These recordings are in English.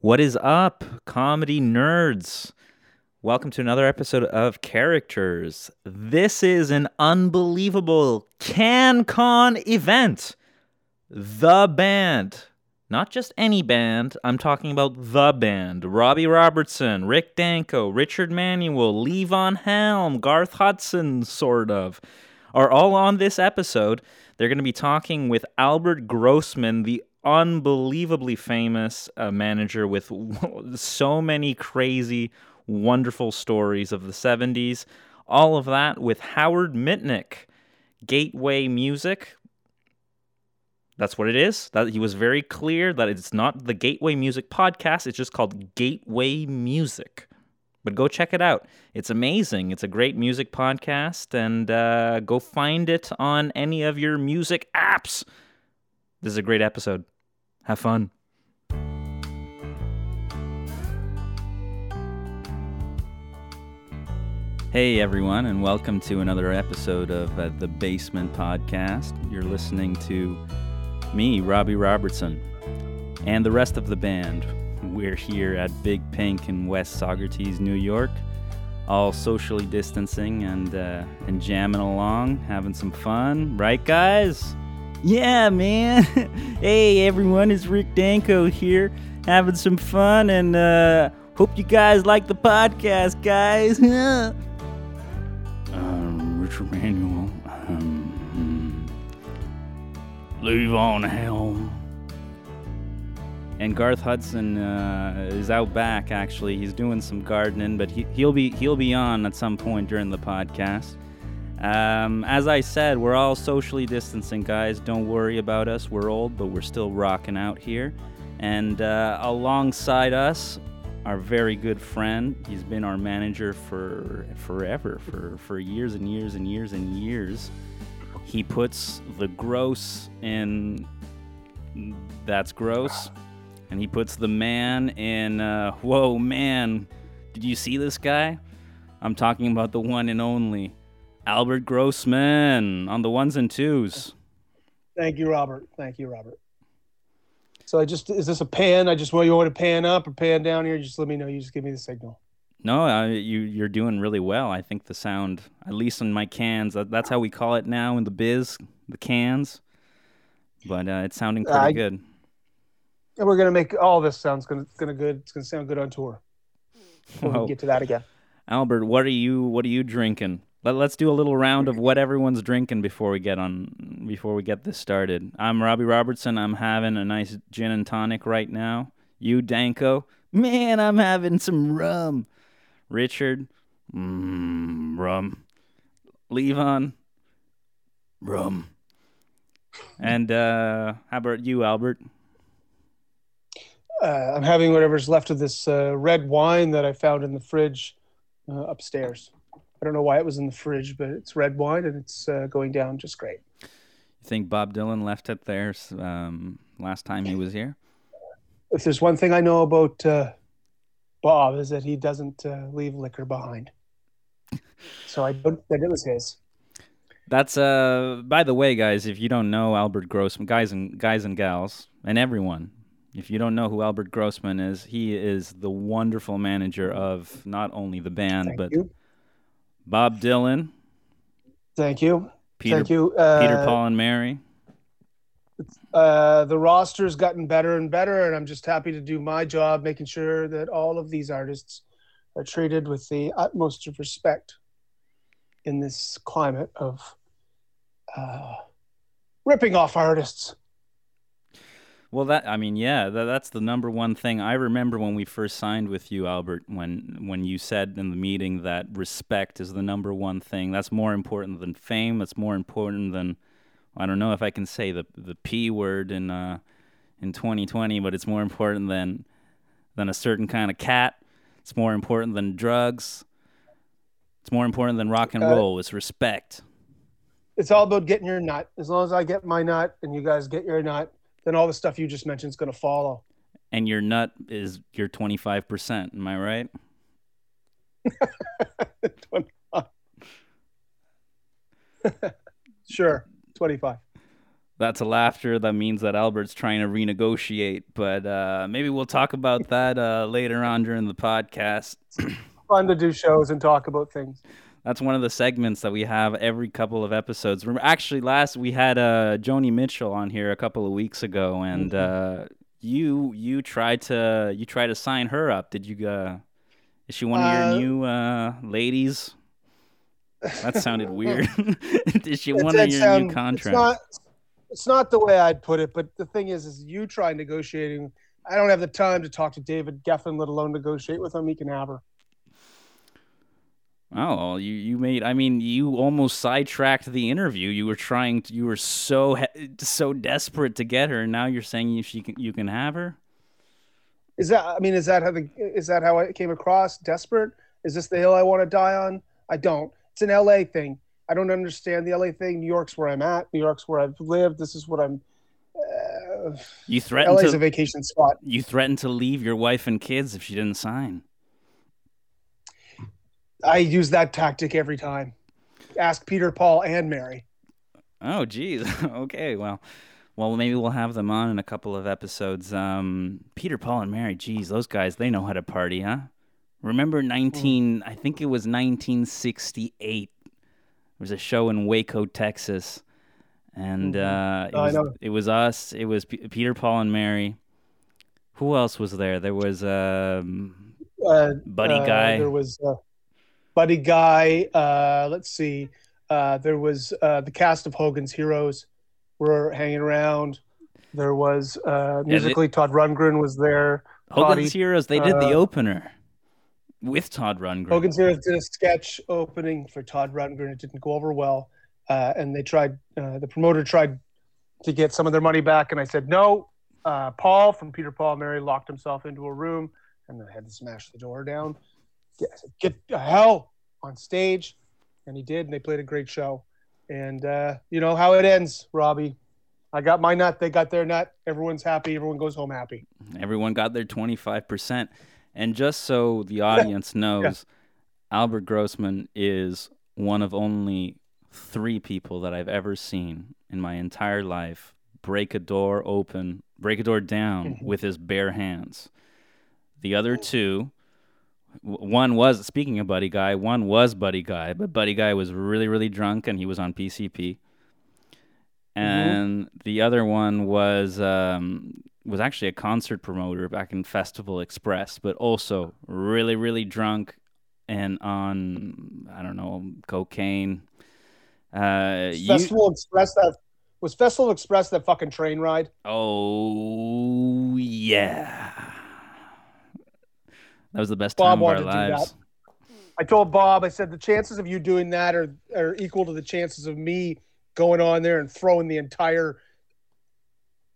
What is up, comedy nerds? Welcome to another episode of Characters. This is an unbelievable CanCon event. The band. Not just any band, I'm talking about the band. Robbie Robertson, Rick Danko, Richard Manuel, Levon Helm, Garth Hudson, sort of, are all on this episode. They're going to be talking with Albert Grossman, the unbelievably famous uh, manager with so many crazy, wonderful stories of the 70s. All of that with Howard Mitnick, Gateway Music. That's what it is. That he was very clear that it's not the Gateway Music podcast. It's just called Gateway Music. But go check it out. It's amazing. It's a great music podcast, and uh, go find it on any of your music apps. This is a great episode. Have fun. Hey everyone, and welcome to another episode of uh, the Basement Podcast. You're listening to me, Robbie Robertson, and the rest of the band. We're here at Big Pink in West Saugerties, New York, all socially distancing and uh, and jamming along, having some fun, right, guys? Yeah, man. hey, everyone, it's Rick Danko here, having some fun, and uh, hope you guys like the podcast, guys. um, Richard Manuel. Um, Levon Helm. And Garth Hudson uh, is out back. Actually, he's doing some gardening, but he, he'll be he'll be on at some point during the podcast. Um, as I said, we're all socially distancing, guys. Don't worry about us. We're old, but we're still rocking out here. And uh, alongside us, our very good friend. He's been our manager for forever, for, for years and years and years and years. He puts the gross in that's gross, and he puts the man in uh, whoa, man. Did you see this guy? I'm talking about the one and only Albert Grossman on the ones and twos. Thank you, Robert. Thank you, Robert. So I just is this a pan? I just want you want to pan up or pan down here. Just let me know. You just give me the signal. No, uh, you you're doing really well. I think the sound, at least in my cans, that, that's how we call it now in the biz, the cans. But uh, it's sounding pretty I- good. And we're gonna make all this sounds gonna gonna good. It's gonna sound good on tour. We'll get to that again. Albert, what are you what are you drinking? Let, let's do a little round of what everyone's drinking before we get on before we get this started. I'm Robbie Robertson. I'm having a nice gin and tonic right now. You Danko, man, I'm having some rum. Richard, mm, rum. Levon, rum. And uh, how about you, Albert? Uh, I'm having whatever's left of this uh, red wine that I found in the fridge uh, upstairs. Don't know why it was in the fridge, but it's red wine and it's uh, going down just great. You think Bob Dylan left it there um, last time he was here? If there's one thing I know about uh, Bob is that he doesn't uh, leave liquor behind. So I don't that it was his. That's uh by the way guys, if you don't know Albert Grossman, guys and guys and gals and everyone, if you don't know who Albert Grossman is, he is the wonderful manager of not only the band Thank but you. Bob Dylan, Thank you. Peter Thank you. Uh, Peter Paul and Mary. uh, the roster's gotten better and better, and I'm just happy to do my job, making sure that all of these artists are treated with the utmost of respect in this climate of uh, ripping off artists. Well, that I mean, yeah, that, that's the number one thing. I remember when we first signed with you, Albert, when when you said in the meeting that respect is the number one thing. That's more important than fame. That's more important than I don't know if I can say the the p word in uh, in 2020, but it's more important than than a certain kind of cat. It's more important than drugs. It's more important than rock and Uh, roll. It's respect. It's all about getting your nut. As long as I get my nut and you guys get your nut, then all the stuff you just mentioned is going to follow. And your nut is your 25%. Am I right? sure, 25. That's a laughter. That means that Albert's trying to renegotiate. But uh, maybe we'll talk about that uh, later on during the podcast. Fun to do shows and talk about things. That's one of the segments that we have every couple of episodes. Remember, actually, last we had uh, Joni Mitchell on here a couple of weeks ago, and Mm-hmm. uh, you you tried to you tried to sign her up. Did you? Uh, is she one of Uh, your new uh, ladies? That sounded weird. is she one of your new contracts? It's not, it's not the way I'd put it, but the thing is, is you try negotiating. I don't have the time to talk to David Geffen, let alone negotiate with him. He can have her. Oh, you you made. I mean, you almost sidetracked the interview. You were trying. To, you were so he- so desperate to get her, and now you're saying you she can, you can have her. Is that? I mean, is that how the? Is that how I came across? Desperate? Is this the hill I want to die on? I don't. It's an LA thing. I don't understand the LA thing. New York's where I'm at. New York's where I've lived. This is what I'm. Uh, You threatened LA's to a vacation spot. you threatened to leave your wife and kids if she didn't sign. I use that tactic every time. Ask Peter, Paul, and Mary. Oh, geez. okay, well, well, maybe we'll have them on in a couple of episodes. Um, Peter, Paul, and Mary. Geez, those guys, they know how to party, huh? Remember nineteen? I think it was nineteen sixty-eight. There was a show in Waco, Texas, and Mhm. uh, it, Oh, was, it was us. It was P- Peter, Paul, and Mary. Who else was there? There was um, Uh, Buddy uh, Guy. There was uh, Buddy Guy. Uh, let's see. Uh, there was uh, the cast of Hogan's Heroes were hanging around. There was uh, they- musically Todd Rundgren was there. Hogan's Toddy, Heroes. They did the uh, opener with Todd Rundgren. Hogan's Heroes did a sketch opening for Todd Rundgren. It didn't go over well, uh, and they tried. Uh, the promoter tried to get some of their money back, and I said no. Uh, Paul from Peter Paul and Mary locked himself into a room, and I had to smash the door down. Get, get the hell on stage, and he did, and they played a great show. And uh, you know how it ends, Robbie. I got my nut, they got their nut. Everyone's happy. Everyone goes home happy. Everyone got their 25%. And just so the audience knows, Albert Grossman is one of only three people that I've ever seen in my entire life break a door open, break a door down Mhm. with his bare hands. The other two, one was, speaking of Buddy Guy, one was Buddy Guy, but Buddy Guy was really, really drunk and he was on PCP. And the other one was um, was actually a concert promoter back in Festival Express, but also really, really drunk and on I don't know cocaine. Uh, you, Festival Express that was Festival Express that fucking train ride. oh yeah, that was the best Bob time of our wanted to do that. lives. I told Bob, I said the chances of you doing that are are equal to the chances of me going on there and throwing the entire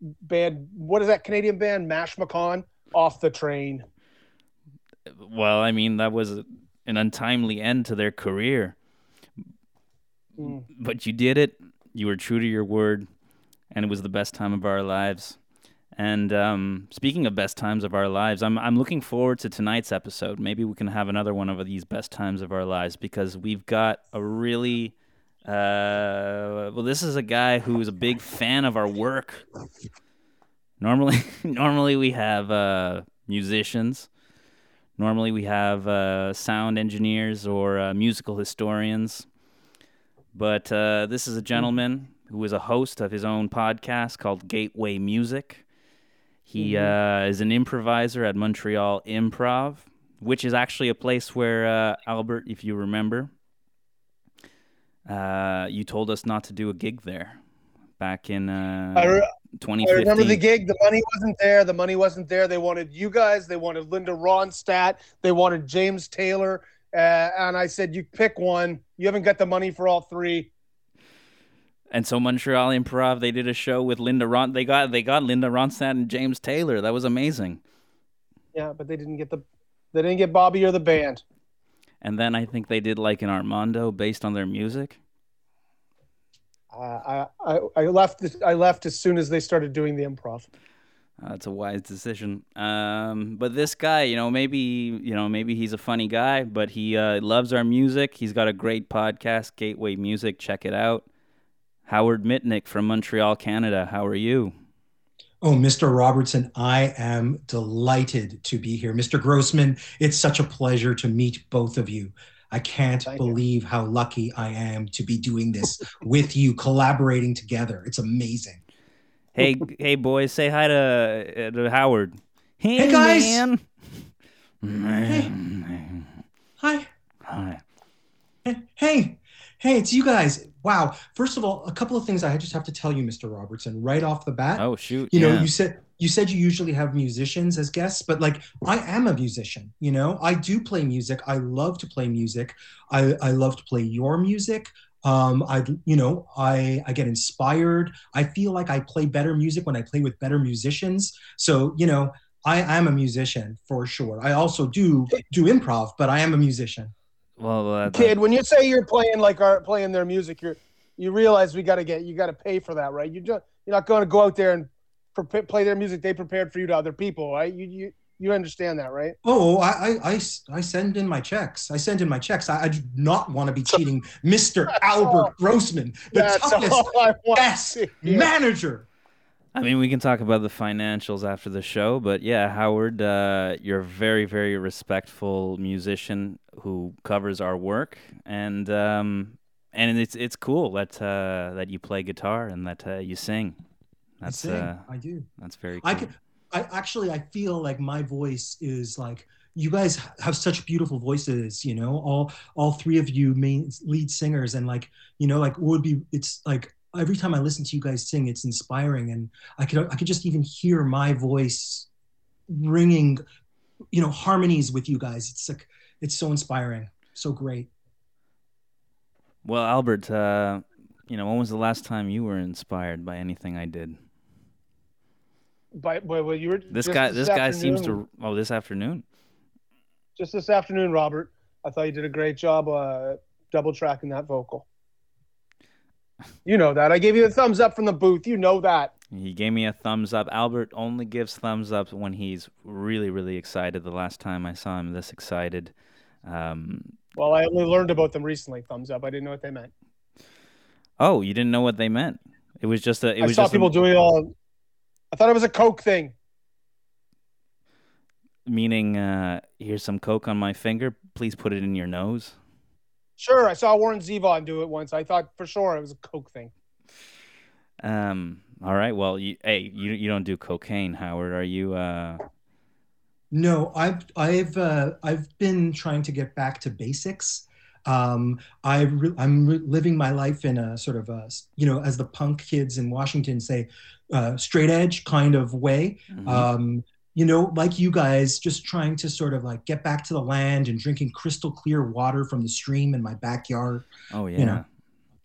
band. What is that Canadian band, Mashmakhan, off the train? Well, I mean that was an untimely end to their career. Mm. but you did it. You were true to your word, and it was the best time of our lives. And um, speaking of best times of our lives, I'm I'm looking forward to tonight's episode. Maybe we can have another one of these best times of our lives because we've got a really uh, well. This is a guy who's a big fan of our work. Normally, normally we have uh, musicians. Normally we have uh, sound engineers or uh, musical historians. But uh, this is a gentleman who is a host of his own podcast called Gateway Music. He uh, is an improviser at Montreal Improv, which is actually a place where uh, Albert, if you remember, uh, you told us not to do a gig there back in uh, I, re- I remember the gig. The money wasn't there. The money wasn't there. They wanted you guys. They wanted Linda Ronstadt. They wanted James Taylor. Uh, and I said, you pick one. You haven't got the money for all three. And so Montreal Improv, they did a show with Linda Ron. They got they got Linda Ronstadt and James Taylor. That was amazing. Yeah, but they didn't get the. They didn't get Bobby or the band. And then I think they did like an Armando based on their music. Uh, I, I I left. I left as soon as they started doing the improv. Uh, That's a wise decision. Um, but this guy, you know, maybe you know, maybe he's a funny guy, but he uh, loves our music. He's got a great podcast, Gateway Music. Check it out. Howard Mitnick from Montreal, Canada. How are you? Oh, Mr. Robertson, I am delighted to be here. Mr. Grossman, it's such a pleasure to meet both of you. I can't Thank believe how lucky I am to be doing this with you, collaborating together. It's amazing. Hey, hey, boys, say hi to, uh, to Howard. Hey, Hey, guys. man. Hi. Hi. Hey, hey, it's you guys. Wow. First of all, a couple of things I just have to tell you, Mr. Robertson, right off the bat. Oh shoot! you know yeah. you said you said you usually have musicians as guests but like i am a musician you know i do play music i love to play music i i love to play your music um i you know i i get inspired i feel like i play better music when i play with better musicians so you know i am a musician for sure i also do do improv but i am a musician well, uh, Kid, when you say you're playing like our playing their music, you're you realize we got to get you got to pay for that, right? You just you're not going to go out there and pre- play their music they prepared for you to other people, right? You you you understand that, right? Oh, I I, I, send in my checks. I send in my checks. I, I do not want to be cheating Mr. Albert Grossman, the That's toughest, all best to manager. I mean, we can talk about the financials after the show, but yeah, Howard, uh, you're a very, very respectful musician who covers our work, and um, and it's it's cool that uh, that you play guitar and that uh, you sing. That's I sing. uh, I do. that's very. Cool. I. I actually I feel like my voice is like you guys have such beautiful voices. You know, all all three of you main lead singers, and like you know, like would be it's like every time I listen to you guys sing, it's inspiring, and I could I could just even hear my voice ringing, you know, harmonies with you guys. It's like it's so inspiring, so great. Well, Albert, uh, you know, when was the last time you were inspired by anything I did? But well, you were This guy, this guy seems to. Oh, this afternoon. just this afternoon, Robert. I thought you did a great job uh, double tracking that vocal. You know that. I gave you a thumbs up from the booth. You know that. He gave me a thumbs up. Albert only gives thumbs up when he's really, really excited. The last time I saw him this excited. Um, Well, I only learned about them recently. Thumbs up. I didn't know what they meant. oh, you didn't know what they meant. It was just a. It I was saw just a- people doing it all. I thought it was a Coke thing. meaning. Uh, here's some coke on my finger. Please put it in your nose. Sure, I saw Warren Zevon do it once. I thought for sure it was a Coke thing. Um. All right. Well, you, hey, you you don't do cocaine, Howard. Are you? Uh, No, I've I've uh, I've been trying to get back to basics. Um, I re- I'm re- living my life in a sort of a you know as the punk kids in Washington say, uh, straight edge kind of way. mhm. Um, you know, like you guys, just trying to sort of like get back to the land and drinking crystal clear water from the stream in my backyard. oh yeah. know,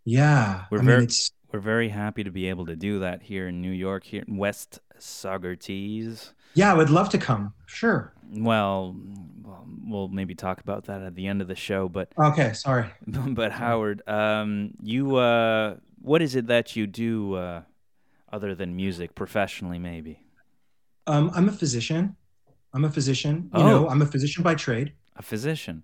Yeah, We're I mean very- it's We're very happy to be able to do that here in New York, here in West Saugerties. yeah. I would love to come. Sure. Well, well, we'll maybe talk about that at the end of the show. But Okay. Sorry. but Howard, um, you uh, what is it that you do uh, other than music professionally? Maybe Um, I'm a physician. I'm a physician. You Oh. know, I'm a physician by trade. a physician.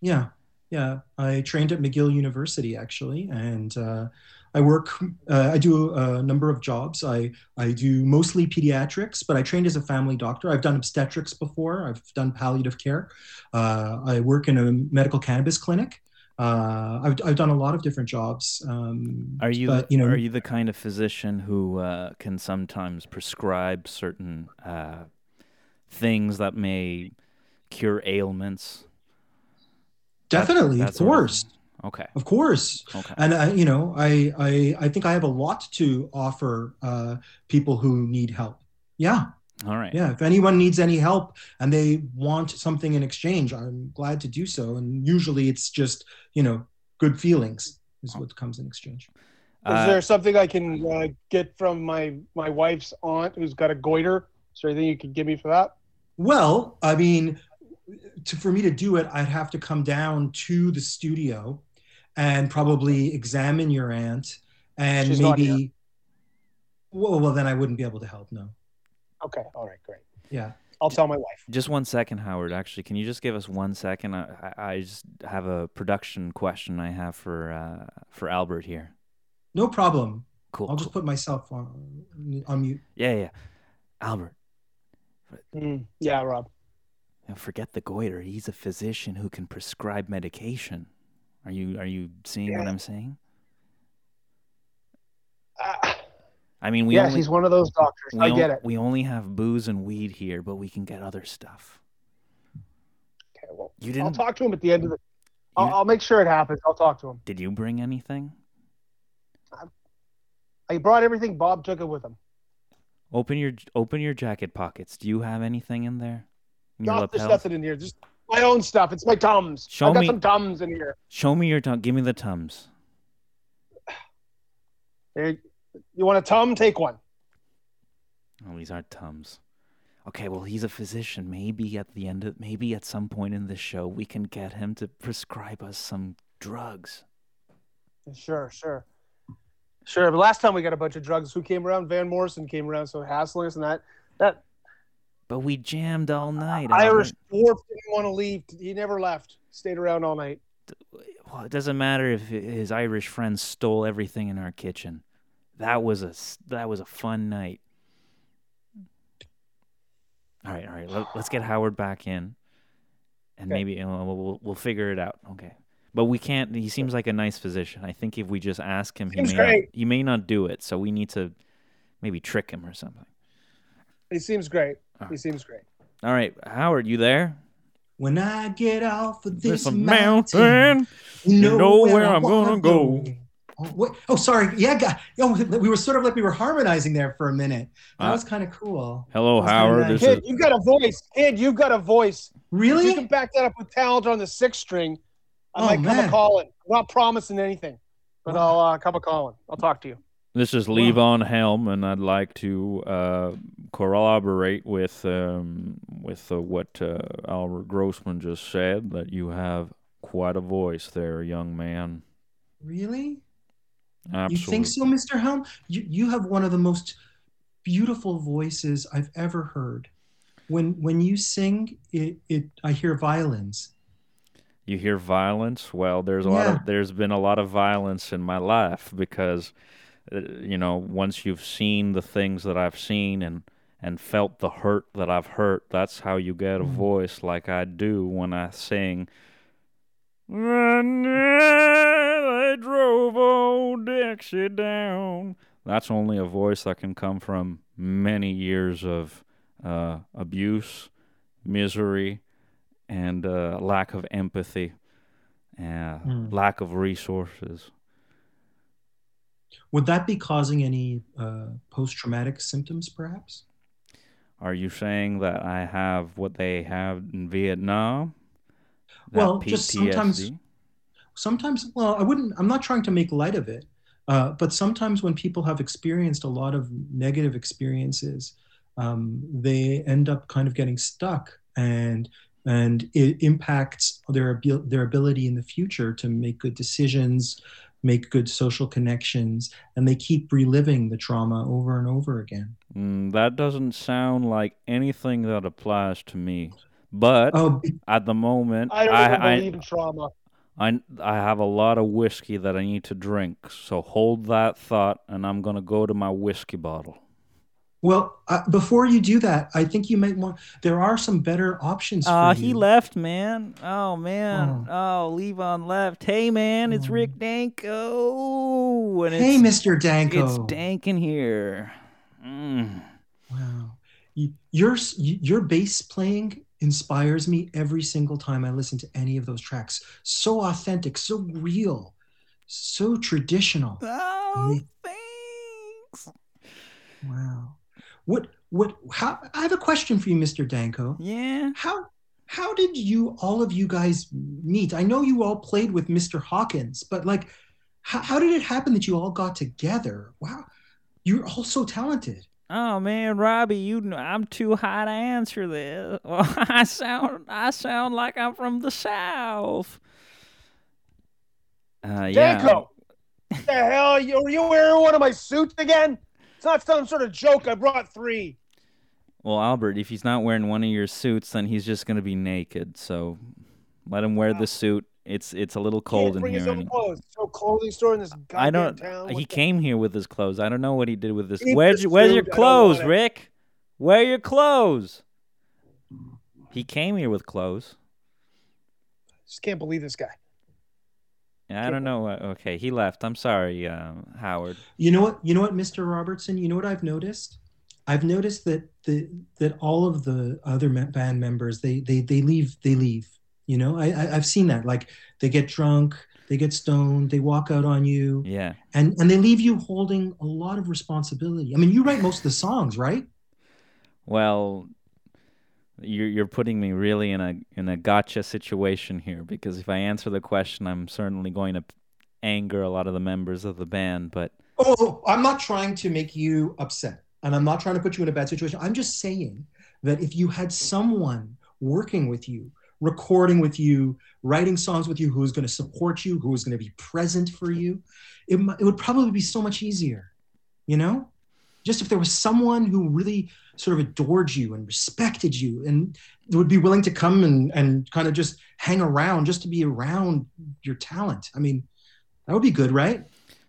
Yeah, yeah. I trained at McGill University actually, and uh, I work. Uh, I do a number of jobs. I I do mostly pediatrics, but I trained as a family doctor. I've done obstetrics before. I've done palliative care. Uh, I work in a medical cannabis clinic. Uh, I've I've done a lot of different jobs. Um, Are you but, the, you know? are you the kind of physician who uh, can sometimes prescribe certain uh, things that may cure ailments? Definitely, that of course, Okay. of course. Okay. and I, you know, I, I, I think I have a lot to offer uh, people who need help. Yeah, All right. yeah. If anyone needs any help and they want something in exchange, I'm glad to do so. And usually, it's just you know, good feelings is what comes in exchange. Is Uh, there something I can uh, get from my my wife's aunt who's got a goiter? Is there anything you could give me for that? Well, I mean, to, for me to do it, I'd have to come down to the studio and probably examine your aunt and She's not here. maybe. Well, well, then I wouldn't be able to help. No. Okay, all right, great. Yeah. I'll tell my wife. Just one second, Howard. Actually, can you just give us one second? I, I I just have a production question I have for uh, for Albert here. No problem. Cool. I'll just put myself on, on mute. Yeah, yeah. Albert, Mm, yeah, Rob. you know, forget the goiter. He's a physician who can prescribe medication. Are you are you seeing what I'm saying? Uh, I mean, we yeah, only he's one of those doctors. I on- get it. We only have booze and weed here, but we can get other stuff. Okay, well, You didn't. I'll talk to him at the end of the. I'll, I'll make sure it happens. I'll talk to him. Did you bring anything? I brought everything. Bob took it with him. Open your open your jacket pockets. Do you have anything in there? In No, there's nothing in here. Just my own stuff. It's my tums. Show I got me- some tums in here. Show me your tum. Give me the tums. Here, you want a tum? Take one. Oh, these aren't tums. Okay, well, he's a physician. Maybe at the end of, maybe at some point in the show, we can get him to prescribe us some drugs. Sure, sure. Sure, but last time we got a bunch of drugs. Who came around? Van Morrison came around, so hassling us and that. That But we jammed all night. Irish dwarf didn't want to leave. He never left. Stayed around all night. Well, it doesn't matter if his Irish friends stole everything in our kitchen. That was a s- that was a fun night. All right, all right. Let, us get Howard back in, and Okay. maybe you know, we'll, we'll we'll figure it out. Okay, but we can't. He seems like a nice physician. I think if we just ask him, he Seems may not, he may not do it. So we need to maybe trick him or something. He seems great. All He seems great. All right, Howard, you there? When I get off of this There's a mountain, mountain. you know where I I'm gonna wanna go. Oh, oh, sorry. Yeah, God. Oh, we were sort of like we were harmonizing there for a minute. That Uh, was kind of cool. Hello, That's Howard. kinda This nice. is Kid, you've got a voice. Kid, you've got a voice. If you can back that up with talent on the sixth string, I Oh, might come man. a calling. I'm not promising anything, but Wow. I'll uh, come a calling. I'll talk to you. This is Wow. Levon Helm, and I'd like to uh, corroborate with um, with uh, what uh, Albert Grossman just said. That you have quite a voice there, young man. Really? Absolutely. You think so, Mr. Helm? You you have one of the most beautiful voices I've ever heard. When when you sing, it, it I hear violins. You hear violence? Well, there's a lot of there's been a lot of violence in my life because uh, you know once you've seen the things that I've seen and and felt the hurt that I've hurt, that's how you get a Mm. voice like I do when I sing. I drove old Dixie down. That's only a voice that can come from many years of uh, abuse, misery, and uh, lack of empathy, uh, Hmm. lack of resources. Would that be causing any uh, post-traumatic symptoms, perhaps? Are you saying that I have what they have in Vietnam? That Well, just sometimes- PTSD? Sometimes well i wouldn't i'm not trying to make light of it uh, but sometimes when people have experienced a lot of negative experiences um, they end up kind of getting stuck and and it impacts their their ability in the future to make good decisions make good social connections and they keep reliving the trauma over and over again Mm, that doesn't sound like anything that applies to me. But oh at the moment, I don't I, even I, believe in trauma. I, I have a lot of whiskey that I need to drink. So hold that thought, and I'm going to go to my whiskey bottle. well uh, before you do that i think you might want there are some better options for Uh, you. he left, man. Oh, man. Oh, Levon left. Hey, man, it's Oh. Rick Danko. And hey mr danko It's dank in here. Mm. Wow. You, your your bass playing inspires me every single time I listen to any of those tracks. So authentic, so real, so traditional. Oh, thanks. Wow. What what how I have a question for you, Mr. Danko. Yeah. How how did you all of you guys meet? I know you all played with Mr. Hawkins, but like how, how did it happen that you all got together? Wow. You're all so talented. Oh man, Robbie, you know, I'm too high to answer this. Well, I sound I sound like I'm from the south. Uh, yeah. Danko, what the hell? Are you, are you wearing one of my suits again? It's not some sort of joke. I brought three. Well, Albert, if he's not wearing one of your suits, then he's just gonna be naked. So let him wear the suit. It's it's a little cold Can't in bring here. his own and- clothes. No clothing store in this goddamn I don't. town. He the- came here with his clothes. I don't know what he did with this. Eat Where's this your, where's your food. I clothes. Rick? Where are your clothes? He came here with clothes. I just can't believe this guy. Yeah, I don't know. Okay, he left. I'm sorry, uh, Howard. You know what? You know what, Mr. Robertson. You know what I've noticed? I've noticed that the that all of the other band members they they they leave they leave. You know, I, I I've seen that. Like they get drunk, they get stoned, they walk out on you, Yeah. and and they leave you holding a lot of responsibility. I mean, you write most of the songs, right? Well, you're you're putting me really in a in a gotcha situation here because if I answer the question, I'm certainly going to anger a lot of the members of the band. But Oh, oh I'm not trying to make you upset, and I'm not trying to put you in a bad situation. I'm just saying that if you had someone working with you, recording with you, writing songs with you, who is going to support you, who is going to be present for you, it, it would probably be so much easier. You know, just if there was someone who really sort of adored you and respected you, and would be willing to come and and kind of just hang around, just to be around your talent. I mean, that would be good, right?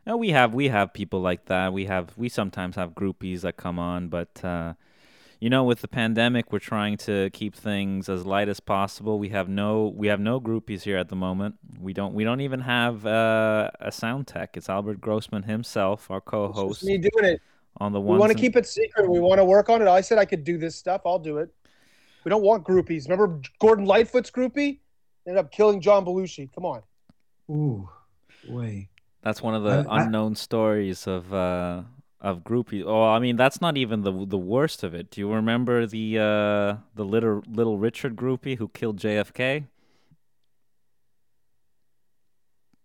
No, we have we have people like that. We have we sometimes have groupies that come on, but uh, you know, with the pandemic, we're trying to keep things as light as possible. We have no we have no groupies here at the moment. We don't we don't even have uh, a sound tech. It's Albert Grossman himself, our It's just co-host me doing it. on the one. We want to and- keep it secret. We want to work on it. I said I could do this stuff. I'll do it. We don't want groupies. Remember Gordon Lightfoot's groupie? Ended up killing John Belushi. Come on. Ooh, boy. That's one of the I- I- unknown stories of uh, of groupies. Oh, I mean, that's not even the the worst of it. Do you remember the uh, the little little Richard groupie who killed JFK?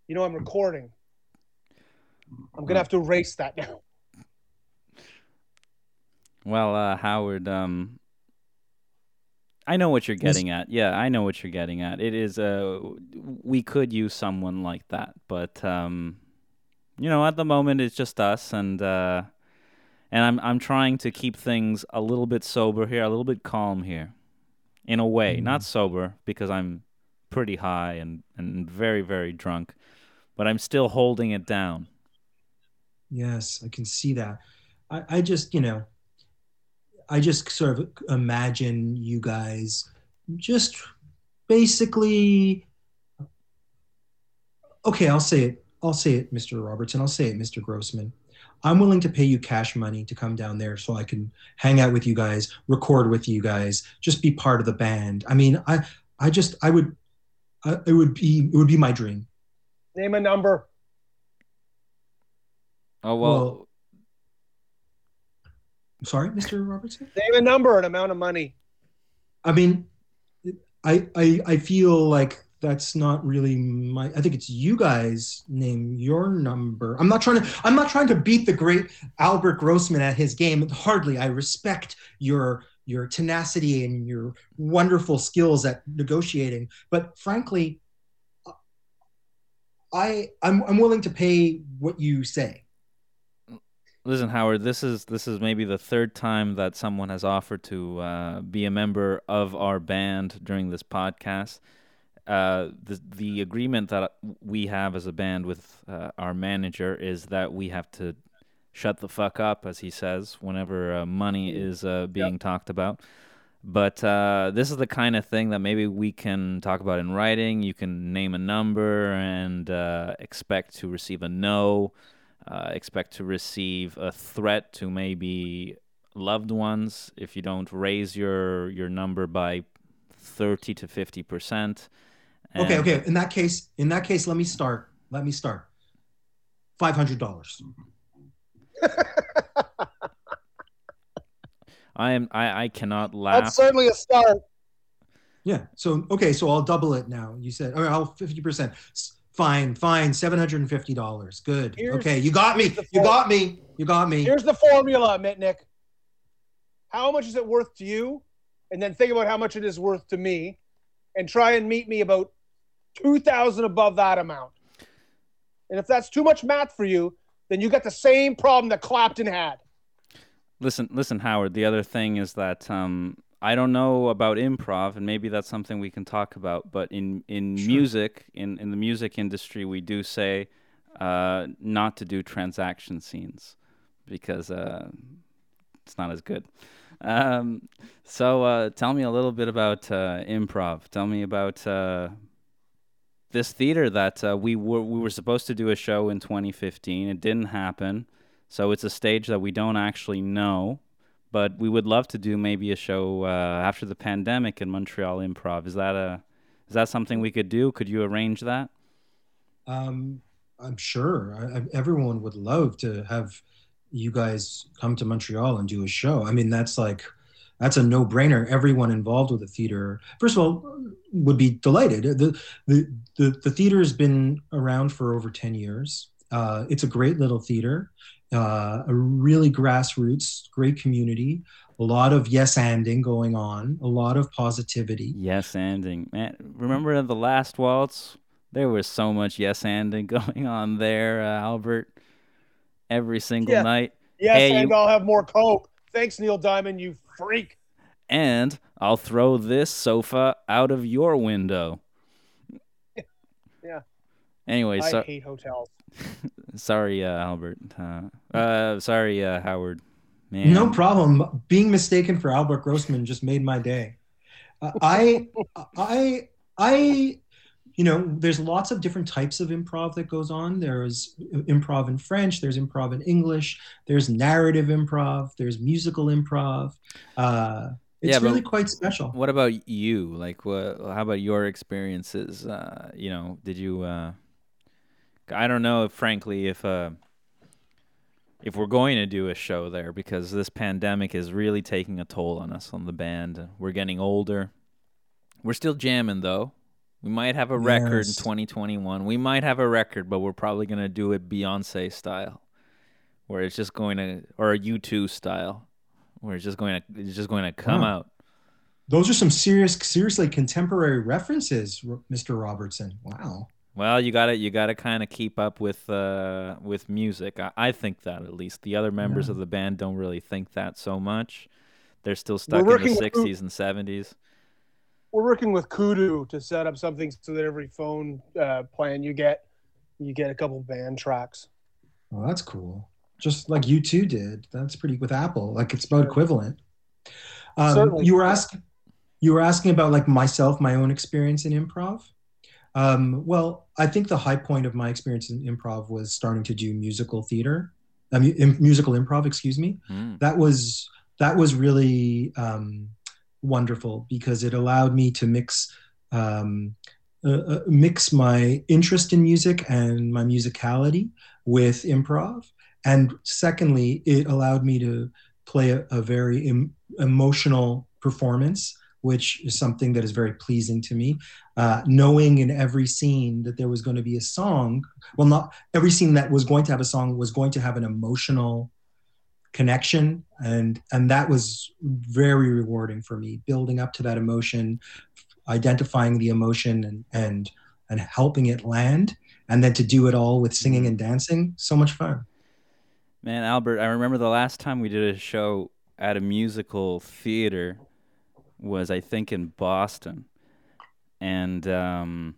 You know I'm recording. I'm gonna have to erase that now. Well, uh, Howard, um, I know what you're Yes. getting at. Yeah, I know what you're getting at. It is uh, we could use someone like that, but um, you know, at the moment it's just us, and uh, and I'm I'm trying to keep things a little bit sober here, a little bit calm here, in a way. Not sober because I'm pretty high and and very very drunk, but I'm still holding it down. Yes, I can see that. I, I just, you know, I just sort of imagine you guys just basically. Okay, I'll say it. I'll say it, Mr. Robertson. I'll say it, Mr. Grossman. I'm willing to pay you cash money to come down there so I can hang out with you guys, record with you guys, just be part of the band. I mean, I, I just, I would, I, it would be, it would be my dream. Name a number. Oh well, Well- Sorry, Mr. Robertson. Name a number, an amount of money. I mean, I, I I feel like that's not really my. I think it's you guys name your number. I'm not trying to. I'm not trying to beat the great Albert Grossman at his game. Hardly. I respect your your tenacity and your wonderful skills at negotiating. But frankly, I I'm I'm willing to pay what you say. Listen, Howard. This is this is maybe the third time that someone has offered to uh, be a member of our band during this podcast. Uh, the the agreement that we have as a band with uh, our manager is that we have to shut the fuck up, as he says, whenever uh, money is uh, being talked about. But uh, this is the kind of thing that maybe we can talk about in writing. You can name a number and uh, expect to receive a no uh, expect to receive a threat to maybe loved ones if you don't raise your your number by 30 to 50 percent Okay, okay. In that case, in that case, let me start. Let me start. Five hundred dollars. i am i i cannot laugh. That's certainly a start. Yeah. So okay. So I'll double it now. You said, or I'll fifty percent. Fine, fine. Seven hundred and fifty dollars. Good. Here's- okay. You got me. You got me. You got me. Here's the formula, Mitnick. How much is it worth to you? And then think about how much it is worth to me, and try and meet me about two thousand above that amount. And if that's too much math for you, then you got the same problem that Clapton had. listen listen howard the other thing is that um I don't know about improv, and maybe that's something we can talk about. But in in Sure. music, in in the music industry, we do say uh, not to do transaction scenes because uh, it's not as good. Um, so uh, tell me a little bit about uh, improv. Tell me about uh, this theater that uh, we were we were supposed to do a show in 2015. It didn't happen, so it's a stage that we don't actually know. But we would love to do maybe a show uh, after the pandemic in Montreal Improv. Is that a is that something we could do? Could you arrange that? Um, I'm sure I, I, everyone would love to have you guys come to Montreal and do a show. I mean, that's like that's a no-brainer. Everyone involved with the theater, first of all, would be delighted. The the the, the theater has been around for over ten years. Uh, it's a great little theater, uh, a really grassroots, great community. A lot of yes anding going on, a lot of positivity. Yes, anding. Man, remember the last waltz? There was so much yes anding going on there, uh, Albert. Every single Yeah. night. Yes, Hey, and you- I'll have more coke. Thanks, Neil Diamond. You freak. And I'll throw this sofa out of your window. Yeah. Anyway, I so, hate hotels. sorry, uh, Albert. Uh, uh, sorry, uh, Howard. Man. No problem. Being mistaken for Albert Grossman just made my day. Uh, I, I, I, you know, there's lots of different types of improv that goes on. There's improv in French. There's improv in English. There's narrative improv. There's musical improv. Uh, it's Yeah, really quite special. What about you? Like, what? How about your experiences? Uh, you know, did you? Uh, I don't know, if, frankly, if uh, if we're going to do a show there because this pandemic is really taking a toll on us on the band. We're getting older. We're still jamming though. We might have a record in 2021. We might have a record, but we're probably gonna do it Beyonce style, where it's just going to, or a U2 style, where it's just going to, it's just going to come Wow. out. Those are some serious, seriously contemporary references, Mr. Robertson. Wow. Well, you got to you got to kind of keep up with uh, with music. I, I think that at least the other members Yeah. of the band don't really think that so much. They're still stuck in the '60s and '70s. We're working with Koodo to set up something so that every phone uh, plan you get, you get a couple band tracks. Well, that's cool. Just like U2 did. That's pretty with Apple. Like it's about equivalent. Um, Certainly. you were asking. You were asking about like myself, my own experience in improv. Um, well, I think the high point of my experience in improv was starting to do musical theater, I mean, musical improv. Excuse me Mm. that was that was really um, wonderful because it allowed me to mix um, uh, uh, mix my interest in music and my musicality with improv. And secondly it allowed me to play a, a very em- emotional performance which is something that is very pleasing to me. Uh, knowing in every scene that there was going to be a song well not every scene that was going to have a song was going to have an emotional connection. And and that was very rewarding for me building up to that emotion identifying the emotion and and and helping it land and then to do it all with singing and dancing so much fun. Man, Albert, I remember the last time we did a show at a musical theater was I think in Boston, and um,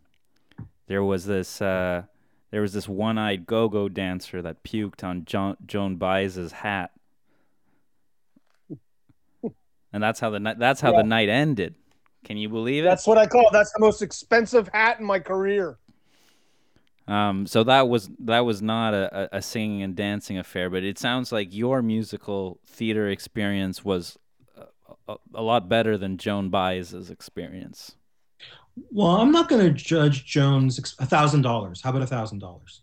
there was this uh, there was this one-eyed go-go dancer that puked on jo- Joan Baez's hat, and that's how the night that's how Yeah. the night ended. Can you believe it? That's what I call. That's the most expensive hat in my career. Um, so that was that was not a, a, a singing and dancing affair, but it sounds like your musical theater experience was a, a, a lot better than Joan Baez's experience. well i'm not going to judge jones a thousand dollars how about a thousand dollars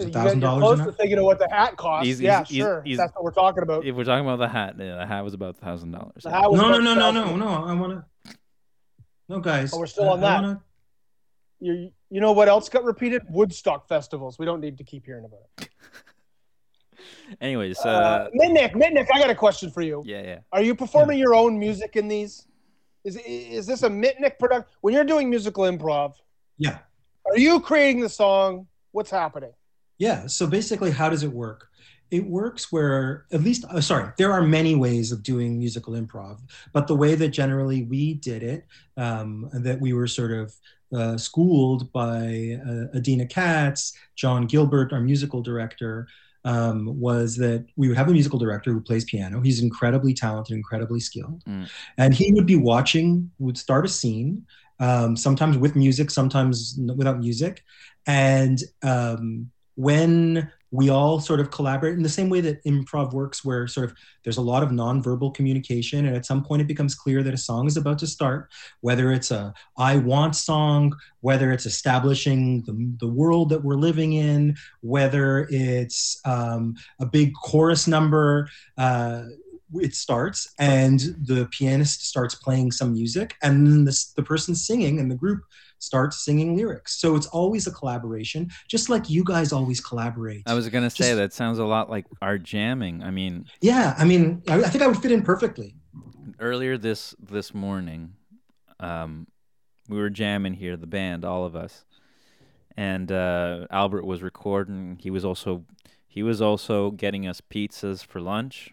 Is You $1,000 close to thinking of what the hat costs. He's- yeah, he's- he's- sure. he's- That's what we're talking about. If we're talking about the hat, yeah, the hat was about thousand dollars. The hat was no no no no no no i want to no guys Oh, we're still I- on that. wanna- You, you know what else got repeated? Woodstock festivals. We don't need to keep hearing about it. Anyways, Uh, uh, Mitnick, Mitnick, I got a question for you. yeah, yeah. Are you performing your own music in these? Is is this a Mitnick product? When you're doing musical improv, yeah are you creating the song? What's happening? Yeah. So basically, how does it work? it works where at least uh, sorry there are many ways of doing musical improv but the way that generally we did it um, that we were sort of uh, schooled by uh, adina katz john gilbert our musical director um, was that we would have a musical director who plays piano he's incredibly talented incredibly skilled Mm. and he would be watching would start a scene um, sometimes with music sometimes without music and um, when we all sort of collaborate in the same way that improv works where sort of there's a lot of nonverbal communication and at some point it becomes clear that a song is about to start whether it's a i want song whether it's establishing the, the world that we're living in whether it's um, a big chorus number uh, it starts and the pianist starts playing some music and then the, the person singing and the group starts singing lyrics so it's always a collaboration just like you guys always collaborate I was gonna say Just- that sounds a lot like our jamming. I mean, yeah i mean I, I think i would fit in perfectly earlier this this morning, um, we were jamming here, the band, all of us, and uh, Albert was recording. He was also he was also getting us pizzas for lunch,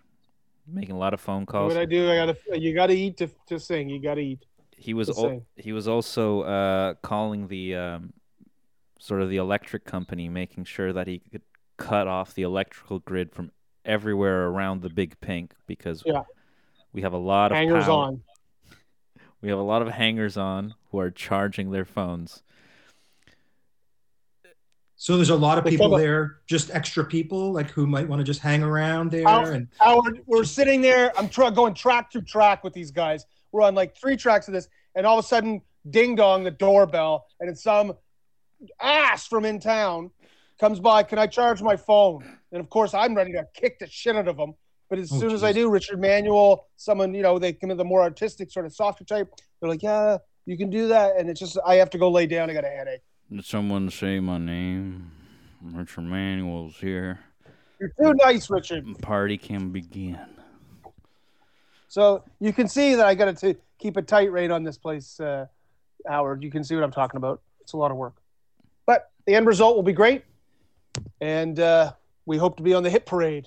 making a lot of phone calls. What I do, I gotta. You gotta eat to, to sing. You gotta eat. He was al- he was also uh, calling the um, sort of the electric company, making sure that he could cut off the electrical grid from everywhere around the big pink because Yeah. we have a lot of Hangers power. on. We have a lot of hangers on who are charging their phones. so there's a lot of people come there just extra people like who might want to just hang around there How- and Howard, we're sitting there. I'm try- going track to track with these guys. We're on like three tracks of this, and all of a sudden, ding dong, the doorbell, and it's some ass from in town comes by. Can I charge my phone? And of course, I'm ready to kick the shit out of them. But as Oh, soon as I do, Richard Manuel, someone you know, they come in the more artistic sort of softer type. They're like, "Yeah, you can do that," and it's just I have to go lay down. I got a headache. Did someone say my name? Richard Manuel's here. You're too nice, Richard. Party can begin. So you can see that I got to keep a tight rein on this place, uh, Howard. You can see what I'm talking about. It's a lot of work, but the end result will be great, and uh, we hope to be on the hit parade.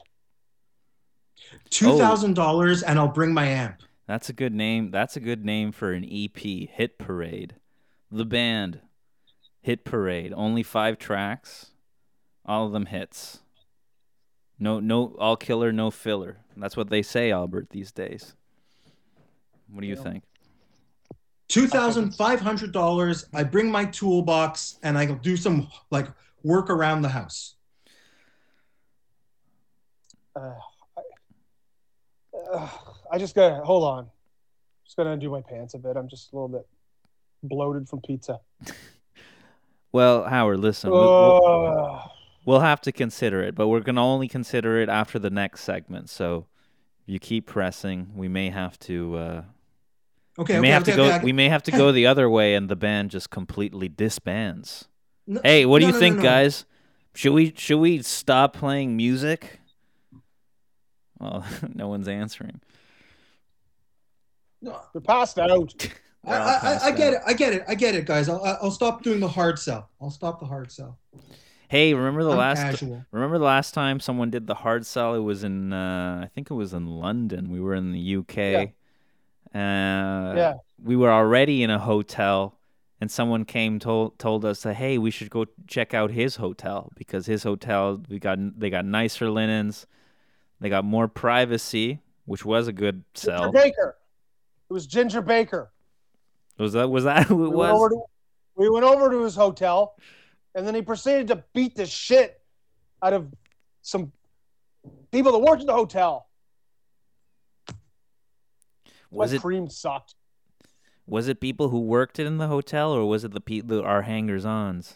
$2000 and i'll bring my amp That's a good name. That's a good name for an EP. Hit Parade. The band. Hit Parade. Only five tracks. All of them hits. No, no, all killer, no filler. That's what they say, Albert, these days. What do you Yeah. think? $2500 i bring my toolbox and i'll do some like work around the house Uh, I, uh, I just gotta hold on. Just gonna undo my pants a bit. I'm just a little bit bloated from pizza. Well, Howard, listen. we- we'll, Uh, we'll have to consider it, but we're gonna only consider it after the next segment. So, if you keep pressing, we may have to. Uh, okay we okay, may have okay, to go. okay, we may have to go the other way, and the band just completely disbands. No- Hey, what do no, you no, no, think, no. guys? Should we should we stop playing music? Well, no one's answering. No, they're passed out. I, I, I, get out. it. I get it. I get it, guys. I'll, I'll stop doing the hard sell. I'll stop the hard sell. Hey, remember the I'm last casual. remember the last time someone did the hard sell? It was in uh, I think it was in London. We were in the UK. Uh, Yeah. We were already in a hotel, and someone came told told us that hey, we should go check out his hotel because his hotel we got they got nicer linens, they got more privacy, which was a good Ginger sell. Baker. It was Ginger Baker. Was that was that who it we went, was? to, we went over to his hotel, and then he proceeded to beat the shit out of some people that worked at the hotel. Was it cream sucked. was it people who worked in the hotel or was it the people our hangers ons?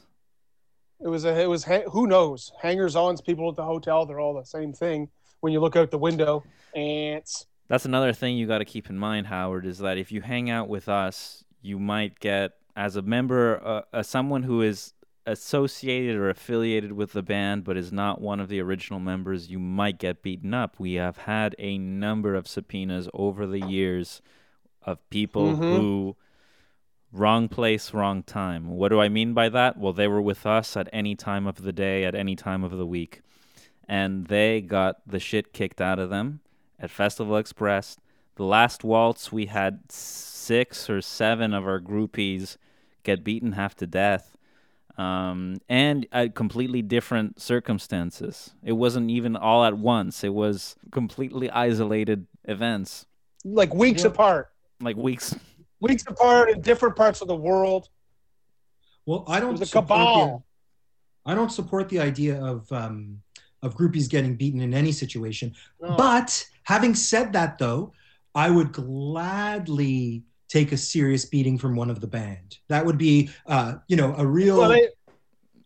It was a. It was. ha- Who knows? Hangers-ons, people at the hotel, they're all the same thing. When you look out the window, ants. That's another thing you got to keep in mind, Howard, is that if you hang out with us, you might get as a member, uh, as someone who is associated or affiliated with the band but is not one of the original members, you might get beaten up. We have had a number of subpoenas over the years of people Mhm. who wrong place, wrong time. What do I mean by that? Well, they were with us at any time of the day, at any time of the week. and they got the shit kicked out of them at Festival Express. The last waltz, we had six or seven of our groupies get beaten half to death, um, and at completely different circumstances. It wasn't even all at once. It was completely isolated events, Like weeks Yeah. apart, like weeks. weeks apart in different parts of the world. Well, I don't was a support the- cabal. I don't support the idea of um, of groupies getting beaten in any situation. No. But having said that, though, I would gladly take a serious beating from one of the band. That would be, uh, you know, a real Well, they-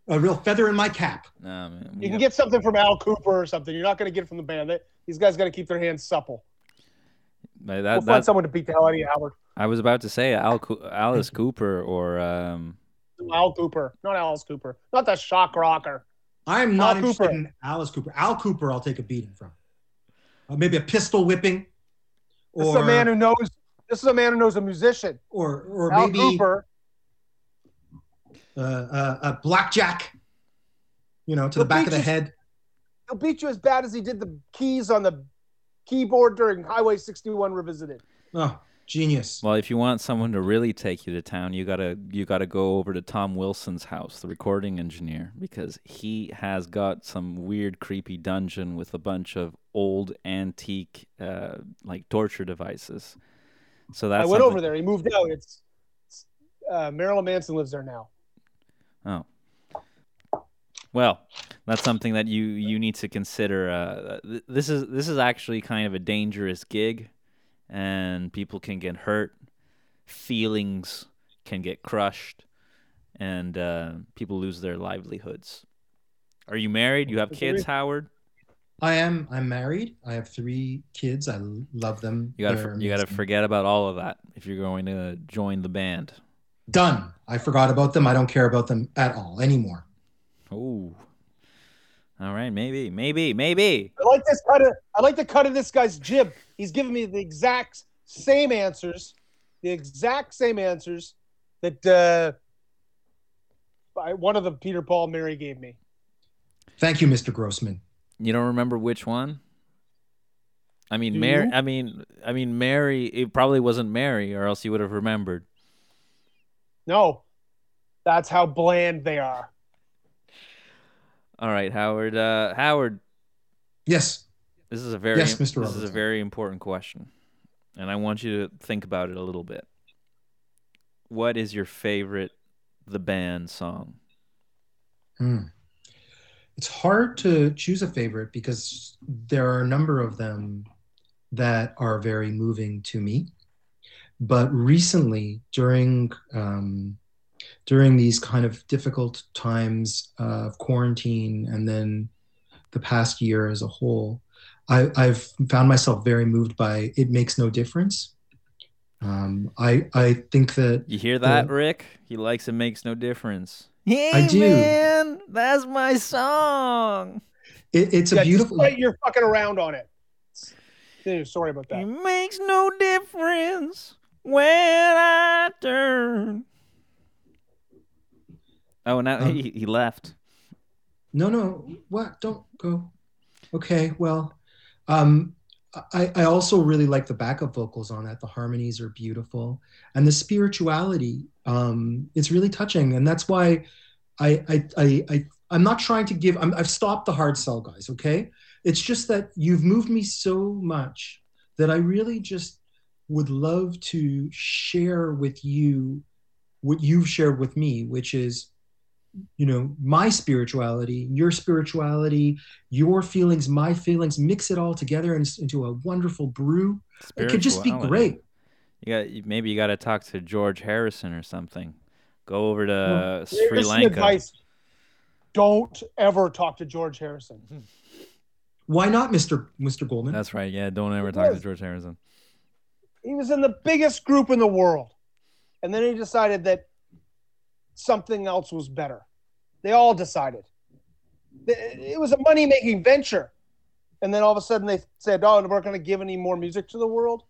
a real feather in my cap. Nah, man, you can get something from Al Kooper or something. You're not going to get it from the band. They, these guys got to keep their hands supple. but We'll that, find someone to beat the hell out of you, Howard. I was about to say Al, Alice Cooper or um, Al Kooper, not Alice Cooper, not the shock rocker. I'm not Al interested Kooper. in Alice Cooper. Al Kooper, I'll take a beating from. Uh, maybe a pistol whipping, This or is a man who knows. This is a man who knows a musician. or or Al maybe Kooper. uh, uh, a blackjack. You know, to He'll the back of the you- head. He'll beat you as bad as he did the keys on the keyboard during Highway 61 Revisited. Oh, genius! Well, if you want someone to really take you to town, you gotta you gotta go over to Tom Wilson's house, the recording engineer, because he has got some weird, creepy dungeon with a bunch of old antique, uh, like torture devices. So that's I went something- over there. He moved out. It's, it's uh, Marilyn Manson lives there now. Oh. Well, that's something that you you need to consider. Uh, th- this is this is actually kind of a dangerous gig, and people can get hurt, feelings can get crushed, and uh, people lose their livelihoods. Are you married? You have kids, Howard? I am. I'm married. I have three kids. I love them. You gotta They're for, you gotta amazing. forget about all of that if you're going to join the band. Done. I forgot about them. I don't care about them at all anymore. Oh. All right, maybe, maybe, maybe. I like this cut of. I like the cut of this guy's jib. He's giving me the exact same answers, the exact same answers that uh, I, one of the Peter Paul Mary gave me. Thank you, Mr. Grossman. You don't remember which one? I mean, Mary. I mean, I mean, Mary. It probably wasn't Mary, or else you would have remembered. No, that's how bland they are. All right, Howard. Uh, Howard, Yes. this is a very Yes, Mr. this is a very important question, and I want you to think about it a little bit. What is your favorite the band song? Hmm. It's hard to choose a favorite because there are a number of them that are very moving to me. But recently, during um, during these kind of difficult times of quarantine, and then the past year as a whole, I, I've found myself very moved by "It Makes No Difference." Um, I I think that You hear that, Yeah. Rick? He likes it makes no difference. Hey, I do. man, that's my song. it, it's a beautiful. Despite you're fucking around on it. Dude, Sorry about that. It makes no difference when I turn. Oh, now Um, he, he left. No, no, what? Don't go. Okay, well, um, I, I also really like the backup vocals on that. The harmonies are beautiful, and the spirituality. Um, it's really touching, and that's why I, I, I, I I'm not trying to give. I'm, I've stopped the hard sell, guys. Okay, it's just that you've moved me so much that I really just would love to share with you what you've shared with me, which is you know my spirituality your spirituality your feelings my feelings mix it all together in- into a wonderful brew it could just be great You got maybe you got to talk to George Harrison or something. Go over to Well, Sri Here's some Lanka. advice. Don't ever talk to George Harrison. why not mr mr goldman That's right. Yeah, don't ever talk to George Harrison. He was in the biggest group in the world. And then he decided that something else was better. They all decided. It was a money making venture. And then all of a sudden they said, oh, we're not going to give any more music to the world.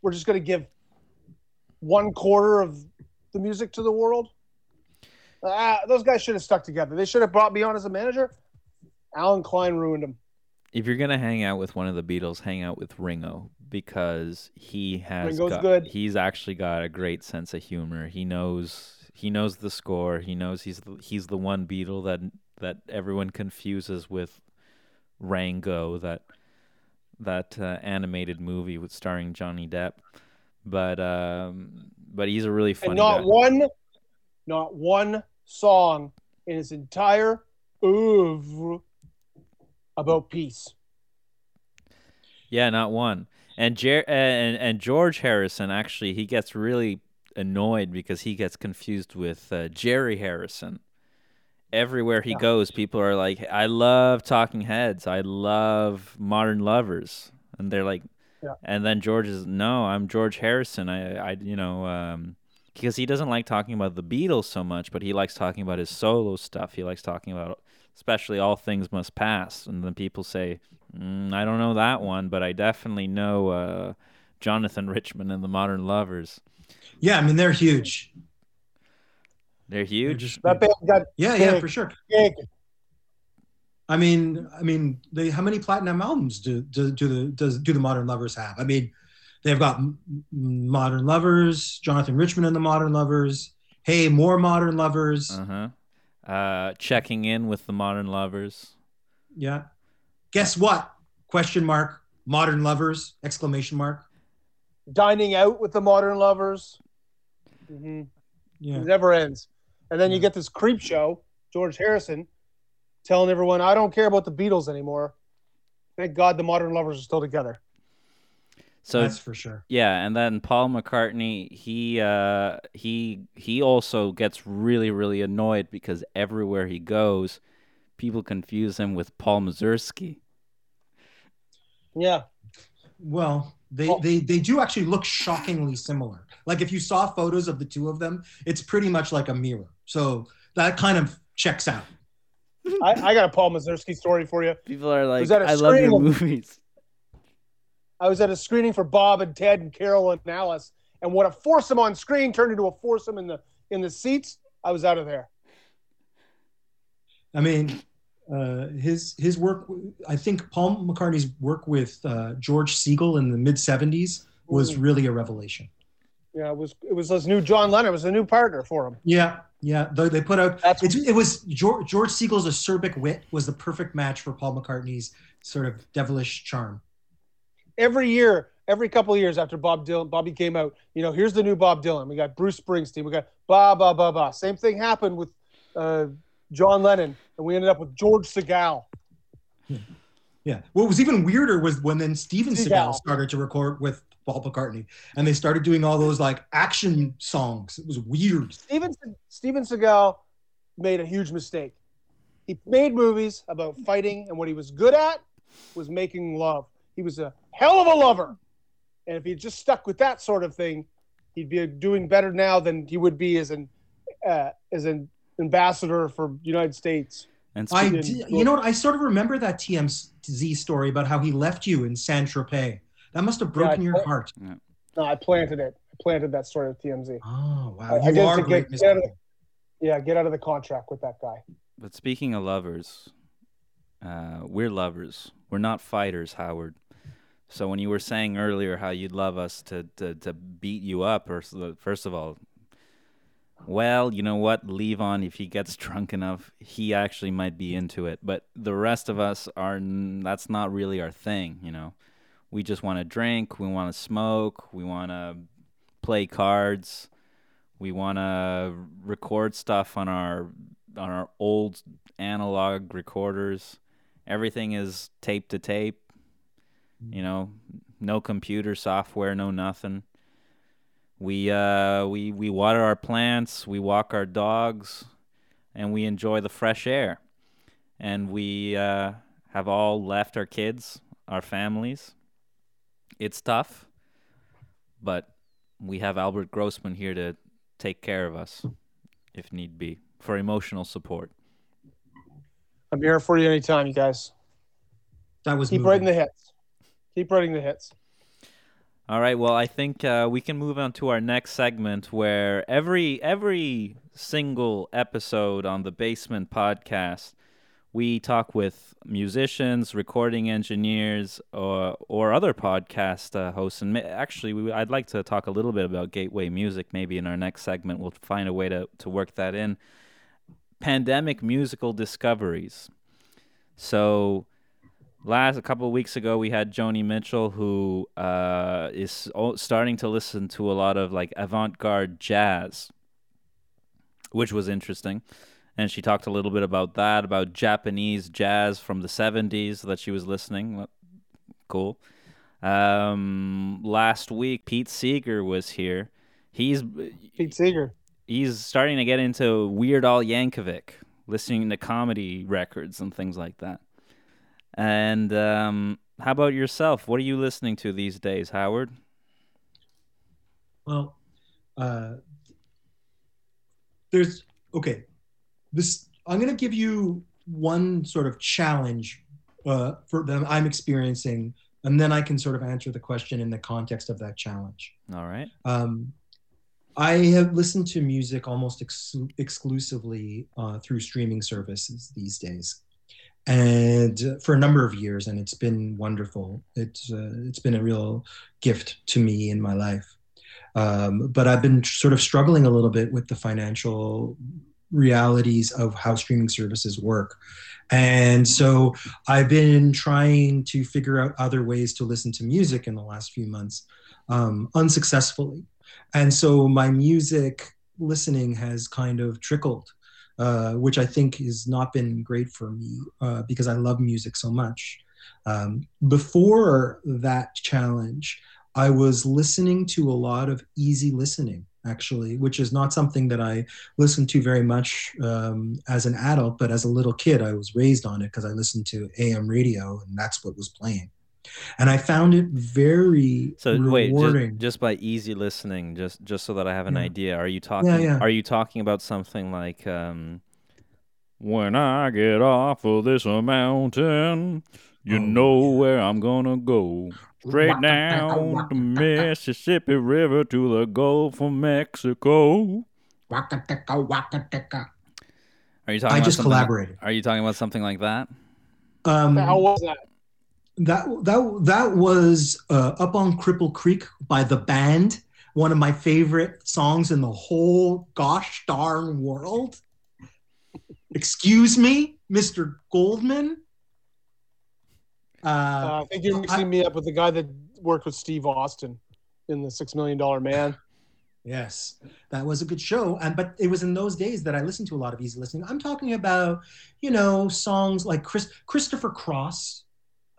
We're just going to give one quarter of the music to the world. Ah, those guys should have stuck together. They should have brought me on as a manager. Allen Klein ruined them. if you're gonna hang out with one of the Beatles, hang out with Ringo because he has Ringo's got, good. he's actually got a great sense of humor. He knows he knows the score. He knows he's the, he's the one Beatle that that everyone confuses with Rango that that uh, animated movie with starring Johnny Depp. But um, but he's a really funny and not guy. one, not one song in his entire oeuvre about peace. Yeah, not one. And Jer- and and George Harrison actually he gets really annoyed because he gets confused with uh, Jerry Harrison. Everywhere he goes, people are like, "I love Talking Heads. I love Modern Lovers," and they're like, Yeah. and then George is, "No, I'm George Harrison. I, I, you know, um, because he doesn't like talking about the Beatles so much, but he likes talking about his solo stuff. He likes talking about, especially All Things Must Pass." And then people say, Mm, I don't know that one, but I definitely know uh, Jonathan Richman and the Modern Lovers. Yeah, I mean they're huge. They're They're huge. That band got yeah, yeah, for sure. big. I mean, I mean, they how many platinum albums do do, do the does do the Modern Lovers have? I mean, they've got M- M- Modern Lovers, Jonathan Richman and the Modern Lovers. Hey, more Modern Lovers. Uh-huh. Uh Checking in with the Modern Lovers. Yeah. Guess what? Question mark. Modern Lovers! Exclamation mark. Dining out with the modern lovers. hmm Yeah. It never ends. And then you get this creep show, George Harrison, telling everyone, I don't care about the Beatles anymore. Thank God the modern lovers are still together. So That's for sure. yeah, and then Paul McCartney, he uh he he also gets really really annoyed because everywhere he goes, people confuse him with Paul Mazursky. Yeah. Well, they, Oh. they they do actually look shockingly similar. Like if you saw photos of the two of them, it's pretty much like a mirror. So that kind of checks out. I, I got a Paul Mazursky story for you. People are like, that a I love your screening? movies. I was at a screening for Bob and Ted and Carol and Alice, and what a foursome on screen turned into a foursome in the in the seats. I was out of there. I mean, uh, his his work. I think Paul McCartney's work with uh, George Segal in the mid '70s was Mm. really a revelation. Yeah, it was it was this new John Lennon. It was a new partner for him. Yeah, yeah. They, they put out. It was George, George Segal's acerbic wit was the perfect match for Paul McCartney's sort of devilish charm. every year, every couple of years after Bob Dylan, Bobby came out. You know, here's the new Bob Dylan. We got Bruce Springsteen. We got ba ba ba ba. Same thing happened with uh, John Lennon, and we ended up with George Segal. Yeah. What was even weirder was when then Steven Seagal. Seagal started to record with Paul McCartney, and they started doing all those like action songs. It was weird. Steven Steven Seagal made a huge mistake. He made movies about fighting, and what he was good at was making love. He was a hell of a lover, and if he just stuck with that sort of thing, he'd be doing better now than he would be as an uh, as an ambassador for United States. And I, spe- d- you know what? I sort of remember that TMZ story about how he left you in San Tropez. That must have broken I- your heart. No, I planted it. I planted that story with TMZ. Oh wow, I- I you did are to great, get- get out of King. Yeah, get out of the contract with that guy. But speaking of lovers, uh, we're lovers. We're not fighters, Howard. So when you were saying earlier how you'd love us to, to, to beat you up, or first of all, well, you know what, Levon, if he gets drunk enough, he actually might be into it. But the rest of us are, that's not really our thing. You know, we just want to drink. We want to smoke. We want to play cards. We want to record stuff on our on our old analog recorders. Everything is tape to tape. You mm-hmm. know, no computer software, no nothing. We uh we we water our plants, we walk our dogs, and we enjoy the fresh air. And we uh, have all left our kids, our families. It's tough, but we have Albert Grossman here to take care of us if need be for emotional support. I'm here for you anytime, you guys. That was Keep moving. writing the hits. Keep writing the hits. All right. Well, I think uh, we can move on to our next segment, where every every single episode on the Basement Podcast, we talk with musicians, recording engineers, or or other podcast uh, hosts. And actually, we, I'd like to talk a little bit about gateway music. Maybe in our next segment, we'll find a way to to work that in. Pandemic musical discoveries. So, last a couple of weeks ago, we had Joni Mitchell, who uh, is starting to listen to a lot of like avant-garde jazz, which was interesting and she talked a little bit about that, about Japanese jazz from the 70s that she was listening. Cool. Um, last week, Pete Seeger was here. He's Pete Seeger. He's starting to get into Weird Al Yankovic, listening to comedy records and things like that. And um, how about yourself? What are you listening to these days, Howard? Well, uh, there's okay this i'm going to give you one sort of challenge uh, for that i'm experiencing and then i can sort of answer the question in the context of that challenge all right um, i have listened to music almost ex- exclusively uh, through streaming services these days and for a number of years and it's been wonderful it's uh, it's been a real gift to me in my life um, but i've been sort of struggling a little bit with the financial realities of how streaming services work. And so I've been trying to figure out other ways to listen to music in the last few months, um, unsuccessfully. And so my music listening has kind of trickled, uh, which I think has not been great for me uh, because I love music so much. Um, before that challenge, I was listening to a lot of easy listening actually, which is not something that I listened to very much um, as an adult, but as a little kid, I was raised on it because I listened to AM radio and that's what was playing. And I found it very so rewarding. wait just, just, by easy listening just just so that I have an Yeah. idea are you talking Yeah, yeah. are you talking about something like um when I get off of this mountain you Oh, know yeah. where I'm gonna go straight down the Mississippi River to the Gulf of Mexico are you talking I just something- collaborated. are you talking about something like that Um, How was that? That that that was uh, up on Cripple Creek by the band. One of my favorite songs in the whole gosh darn world. Excuse me, Mr. Goldman. Uh, Uh, I think you're mixing me up with the guy that worked with Steve Austin in the Six Million Dollar Man. Yes, that was a good show. And but it was in those days that I listened to a lot of easy listening. I'm talking about, you know, songs like Chris Christopher Cross.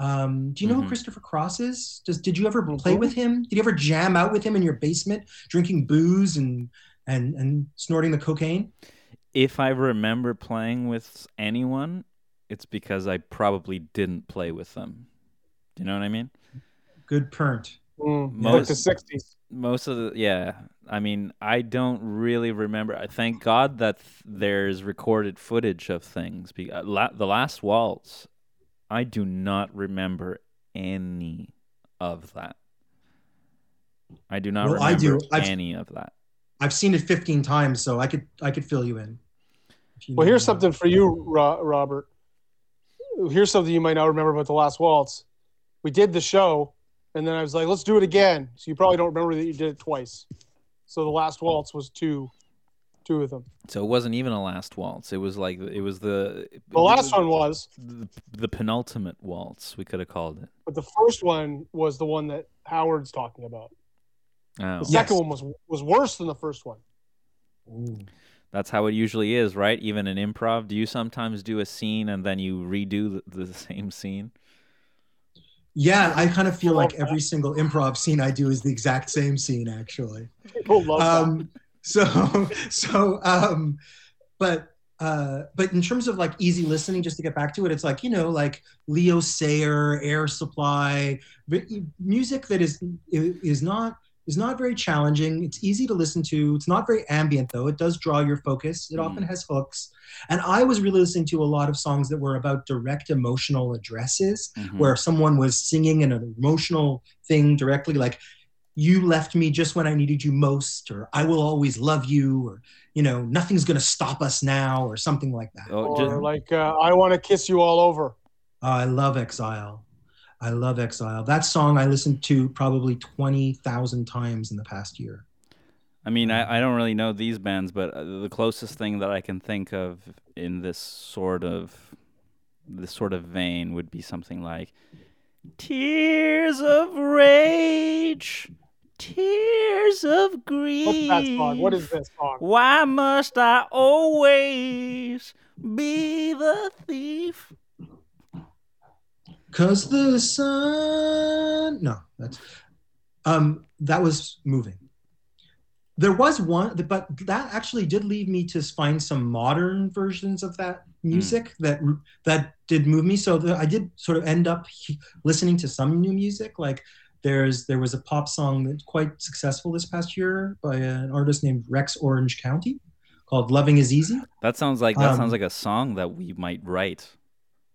Um, do you know Mhm. who Christopher Cross is? Does did you ever play with him? Did you ever jam out with him in your basement, drinking booze and and and snorting the cocaine? if I remember playing with anyone it's because I probably didn't play with them do you know what I mean Good pernt. Mm, Most- like the '60s. most of the yeah i mean i don't really remember i thank god that th- there's recorded footage of things Be- uh, la- the last waltz i do not remember any of that i do not Well, I remember do. I've- any of that I've seen it 15 times, so I could I could fill you in. You Well, here's to. something for you, Ro- Robert. Here's something you might not remember about the last waltz. We did the show, and then I was like, "Let's do it again." So you probably don't remember that you did it twice. So the last waltz was two, two of them. so it wasn't even a last waltz it was like it was the The last one was, the, the penultimate waltz we could have called it but the first one was the one that Howard's talking about. oh The second Yes. one was was worse than the first one. Ooh. That's how it usually is, right? Even in improv, do you sometimes do a scene and then you redo the, the same scene? Yeah, I kind of feel like that. every single improv scene I do is the exact same scene, actually. People love that. Um, so so um but uh but in terms of like easy listening just to get back to it it's like you know like leo sayer air supply music that is is not is not very challenging. It's easy to listen to. It's not very ambient though. It does draw your focus. It Mm. often has hooks. And i was really listening to a lot of songs that were about direct emotional addresses Mhm. where someone was singing an emotional thing directly like you left me just when I needed you most, or I will always love you, or you know, nothing's gonna stop us now, or something like that. Oh, or just- like uh, I want to kiss you all over. Oh, I love Exile. I love Exile. That song I listened to probably 20,000 times in the past year. I mean, I, I don't really know these bands, but uh, the closest thing that I can think of in this sort of this sort of vein would be something like Tears of Rage, Tears of Grief. What's that song? What is this song? Why must I always be the thief? Cause the sun. No, that's um that was moving. There was one, but that actually did lead me to find some modern versions of that music that that did move me. So the, I did sort of end up listening to some new music. Like there's there was a pop song that's quite successful this past year by an artist named Rex Orange County called "Loving Is Easy." That sounds like that Um, sounds like a song that we might write.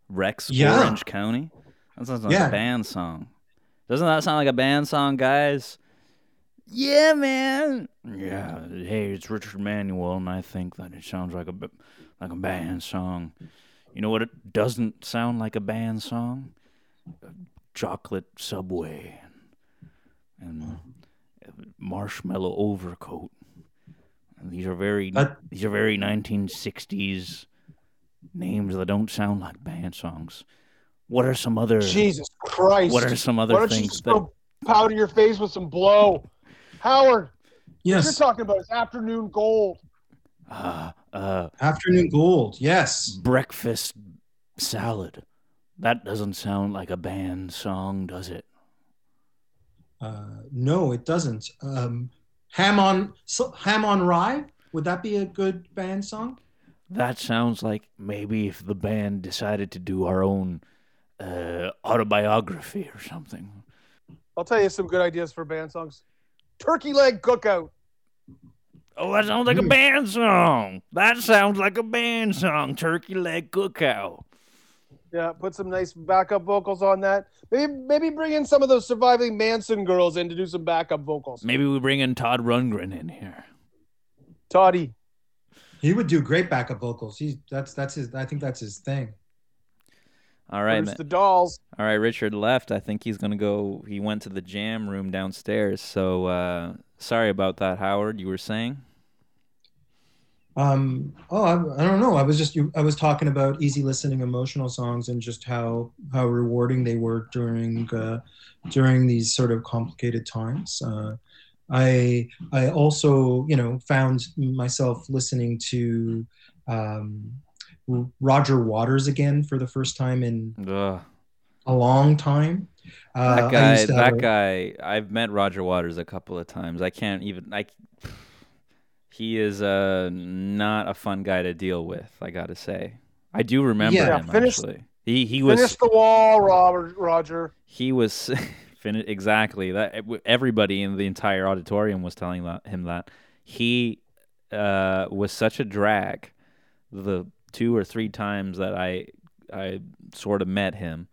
Rex Yeah. Orange County. That sounds like Yeah. a band song. Doesn't that sound like a band song, guys? Yeah, man. Yeah. Hey, it's Richard Manuel, and I think that it sounds like a like a band song. You know what? It doesn't sound like a band song. Chocolate Subway and, and marshmallow overcoat. And these are very But- these are very 1960s names that don't sound like band songs. What are some other Jesus Christ! What are some Why other don't you things just that go powder your face with some blow, Howard? What you're talking about is afternoon gold. uh, uh, Afternoon Gold. Yes. breakfast salad? That doesn't sound like a band song, does it? Uh, no, it doesn't. Um, Ham on so, Ham on Rye. Would that be a good band song? That sounds like maybe if the band decided to do our own uh, autobiography or something. I'll tell you some good ideas for band songs. Turkey leg cookout. Oh, that sounds like a Hmm. band song. That sounds like a band song. Turkey leg cookout. Yeah, put some nice backup vocals on that. Maybe maybe bring in some of those surviving Manson girls in to do some backup vocals. Maybe we bring in Todd Rundgren in here. Toddy. He would do great backup vocals. He's that's that's his. I think that's his thing. All right, Bruce man. the Dolls. All right, Richard left. I think he's gonna go. He went to the jam room downstairs. So uh, sorry about that, Howard. You were saying? Um, oh, I, I don't know. I was just you, I was talking about easy listening emotional songs and just how how rewarding they were during uh, during these sort of complicated times. Uh, I I also you know found myself listening to um, Roger Waters again for the first time in Ugh. a long time. Uh, That guy. used to have That a- guy. I've met Roger Waters a couple of times. I can't even. I. He is uh not a fun guy to deal with. I gotta say. I do remember Yeah, him finish- actually. He he was Finish the wall, Robert Roger. he was fin- exactly that everybody in the entire auditorium was telling that, him that he uh, was such a drag the two or three times that I I sort of met him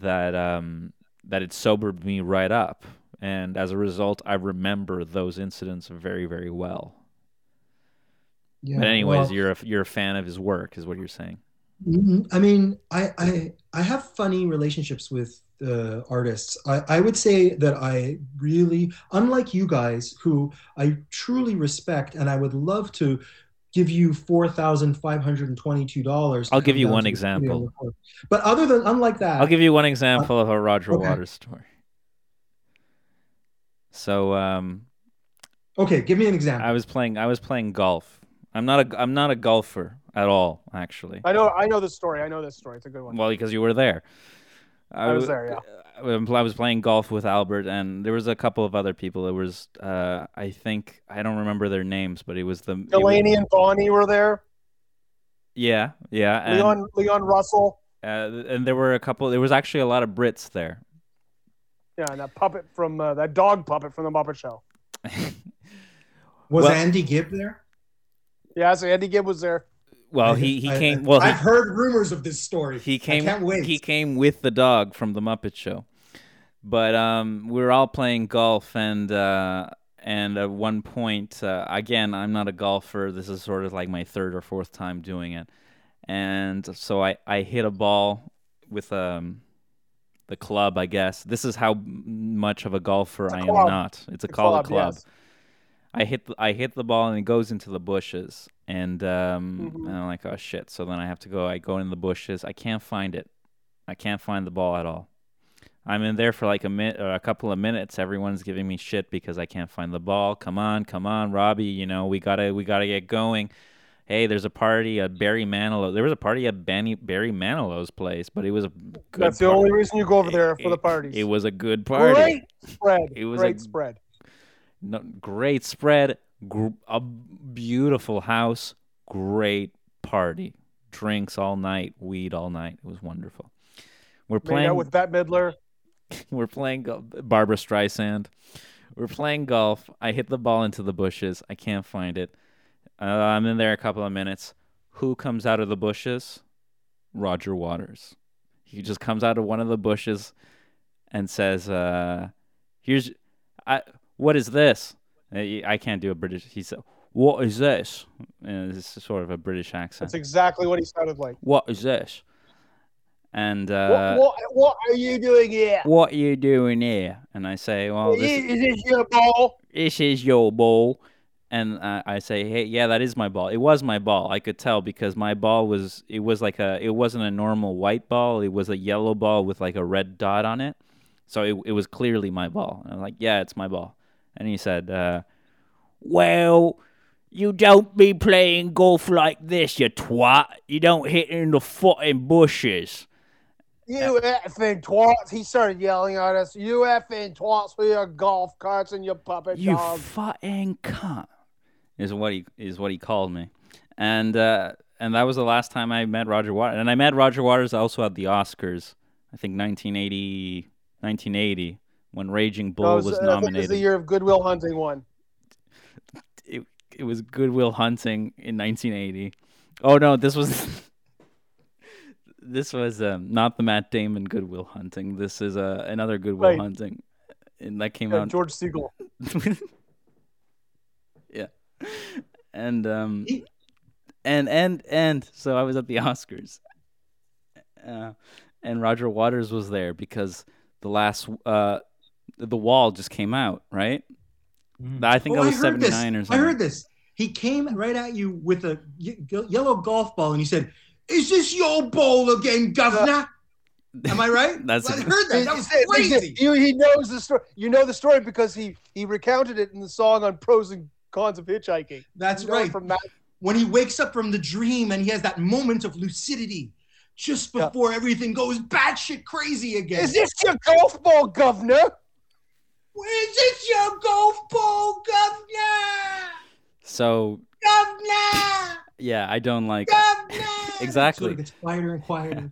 that um that it sobered me right up and as a result I remember those incidents very very well. Yeah, but anyways, well- you're a you're a fan of his work is what you're saying. Mhm. I mean, I, I I have funny relationships with uh, artists. I, I would say that I really, unlike you guys, who I truly respect, and I would love to give you four thousand five hundred and twenty-two dollars. I'll give you one example. But other than unlike that, I'll give you one example of a Roger okay. Waters story. So um okay, give me an example. I was playing I was playing golf. I'm not a I'm not a golfer at all actually. I know I know this story. I know this story. It's a good one. Well, because you were there. I was there, yeah. uh, I was playing golf with Albert, and there was a couple of other people. It was, uh, I think, I don't remember their names, but it was the it was- Delaney and Bonnie were there. yeah, yeah, and, Leon Leon Russell. uh, and there were a couple. There was actually a lot of Brits there. Yeah, and that puppet from uh, that dog puppet from the Muppet Show. was well- Andy Gibb there? Yeah, so Andy Gibb was there. well, he he I- came. Well, I've he, heard rumors of this story. he came. I can't wait. He came with the dog from the Muppet Show. but um, we were all playing golf, and uh, and at one point, uh, again, I'm not a golfer. This is sort of like my third or fourth time doing it, and so I I hit a ball with um the club. I guess this is how much of a golfer It's a I am club. not. It's a The call a club. yes. I hit the, I hit the ball and it goes into the bushes and um Mhm. and I'm like oh shit so then I have to go I go in the bushes I can't find it I can't find the ball at all I'm in there for like a minute or a couple of minutes everyone's giving me shit because I can't find the ball come on come on Robbie you know we gotta we gotta get going hey there's a party at Barry Manilow there was a party at Barry Barry Manilow's place but it was a good That's the par- only reason you go over there for the it- parties. it was a good party Great spread. It was Great a- spread. No, great spread, gr- a beautiful house, great party, drinks all night, weed all night. It was wonderful. We're Made playing. out with Bette Midler. we're playing go- Barbra Streisand. We're playing golf. I hit the ball into the bushes. I can't find it. Uh, I'm in there a couple of minutes. Who comes out of the bushes? Roger Waters. He just comes out of one of the bushes and says, uh, "Here's, I. What is this? I I can't do a British. He said, "What is this?" And this is sort of a British accent. That's exactly what he sounded like. What is this? And uh, what, what, what are you doing here? what are you doing here? And I say, well, is, this, is this your ball? this is your ball. And uh, I say, hey, yeah, that is my ball. It was my ball. I could tell because my ball was, it was like a, it wasn't a normal white ball. It was a yellow ball with like a red dot on it. So it, it was clearly my ball. And I'm like, yeah, it's my ball. And he said, uh, well, you don't be playing golf like this, you twat. You don't hit in the fucking bushes. You effing twats. He started yelling at us. You effing twats with your golf carts and your puppet You dog. fucking cunt is what he is what he called me, and uh, and that was the last time I met Roger Waters. And I met Roger Waters also at the Oscars, I think 1980, 1980 when Raging Bull That was, was, I it was nominated. the year of Goodwill Hunting one. it, it was Goodwill Hunting in 1980. Oh no, this was this was um, not the Matt Damon Goodwill Hunting. This is uh, another Goodwill Right. Hunting, and that came Yeah, out. George Segal. yeah, and um, and and and so I was at the Oscars, uh, and Roger Waters was there because the last uh, the wall just came out, right? Mm. I think Oh, I was heard seventy this. nine or I heard this. He came right at you with a yellow golf ball, and he said, "Is this your ball again, governor?" Am I right? That's I a- heard that. That was He said- he said- crazy. you- he knows the story. You know the story because he he recounted it in the song on pros and cons of hitchhiking. That's You know right. From that, When he wakes up from the dream and he has that moment of lucidity just Yeah. before everything goes batshit crazy again. is this your golf ball, governor? Is this your golf ball, governor? So Governor! yeah, I don't like Governor! Exactly. So it gets quieter and quieter.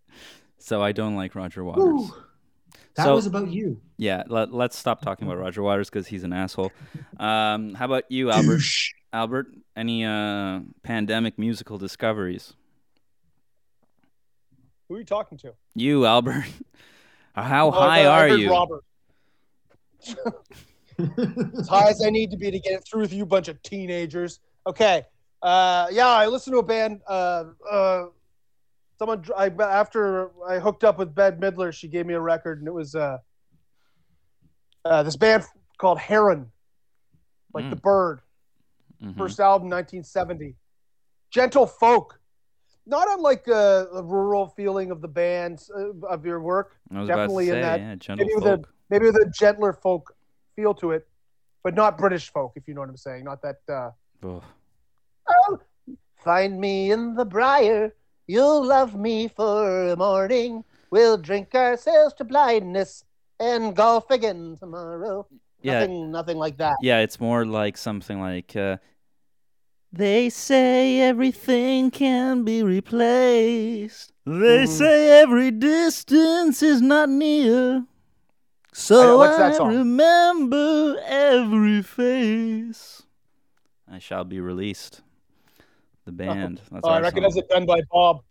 so I don't like Roger Waters. Whew. That So- was about you. Yeah, let, let's stop talking about Roger Waters because he's an asshole. Um, how about you, Albert? Douche. Albert, any uh, pandemic musical discoveries? Who are you talking to? You, Albert. How Oh, high I are heard you? Robert. As high as I need to be to get it through with you, bunch of teenagers. Okay. Uh, yeah, I listened to a band. Uh, uh, someone I, after I hooked up with Bette Midler, she gave me a record, and it was uh, uh, this band called Heron, like Mm. the bird. Mhm. First album, 1970. Gentle folk. Not unlike uh, the rural feeling of the bands uh, of your work I was definitely in say, that- yeah, gentle maybe with a- folk. Maybe with a gentler folk feel to it, but not British folk, if you know what I'm saying. Not that. Uh, oh, find me in the briar. You'll love me for a morning. We'll drink ourselves to blindness and golf again tomorrow. Yeah, Nothing, nothing like that. yeah, it's more like something like. Uh, they say everything can be replaced. They Mhm. say every distance is not near. I So what's that I remember every face. I shall be released. The oh, band. That's Oh, I recognize song. it done by Bob.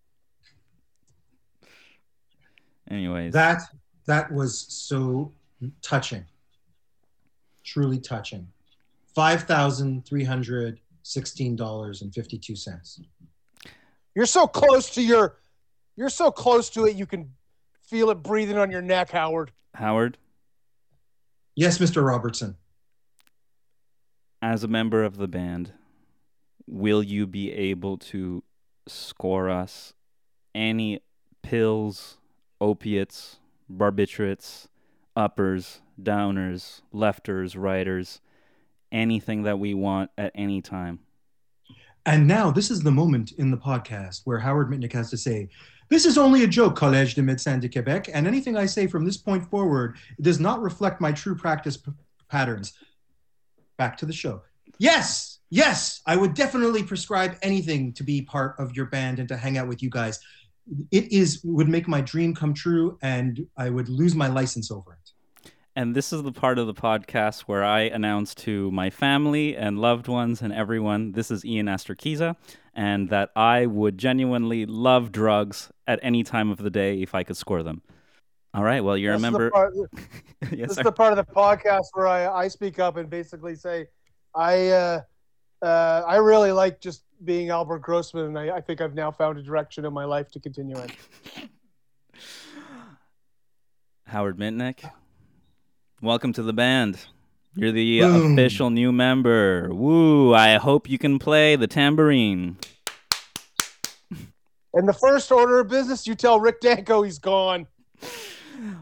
Anyways. That that was so touching, truly touching. Five thousand three hundred sixteen dollars and fifty two cents. You're so close to your. You're so close to it. You can feel it breathing on your neck, Howard. Howard, Yes, Mr. Robertson. as a member of the band, will you be able to score us any pills, opiates, barbiturates, uppers, downers, lefters, righters, anything that we want at any time? And now this is the moment in the podcast where Howard Mitnick has to say, This is only a joke, Collège de Médecins de Québec, and anything I say from this point forward does not reflect my true practice patterns. Back to the show. Yes, yes, I would definitely prescribe anything to be part of your band and to hang out with you guys. It is would make my dream come true, and I would lose my license over it. And this is the part of the podcast where I announce to my family and loved ones and everyone this is Ian Astorkiza and that I would genuinely love drugs at any time of the day if I could score them. All right. Well, you This is the remember. part- yes, this is the part of the podcast where I, I speak up and basically say, I uh, uh, I really like just being Albert Grossman, and I, I think I've now found a direction in my life to continue in. Howard Mitnick. Welcome to the band. You're the Boom. official new member. Woo! I hope you can play the tambourine. And the first order of business, you tell Rick Danko he's gone.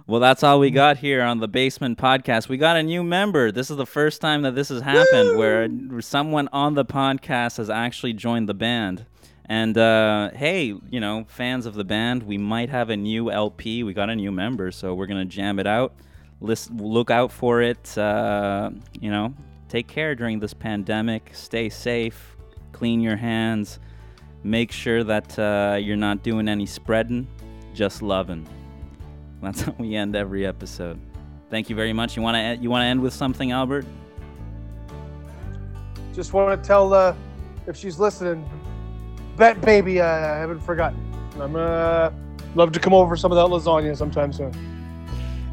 Well, that's all we got here on the Basement Podcast. We got a new member. This is the first time that this has happened where someone on the podcast has actually joined the band. And uh, hey, you know, fans of the band, we might have a new LP. We got a new member, so we're gonna jam it out. Look out for it. Uh, you know, take care during this pandemic. Stay safe. Clean your hands. Make sure that uh, you're not doing any spreading. Just loving. That's how we end every episode. Thank you very much. You want to you want to end with something, Albert? Just want to tell uh, if she's listening, Bette baby, I haven't forgotten. I'm uh, love to come over for some of that lasagna sometime soon.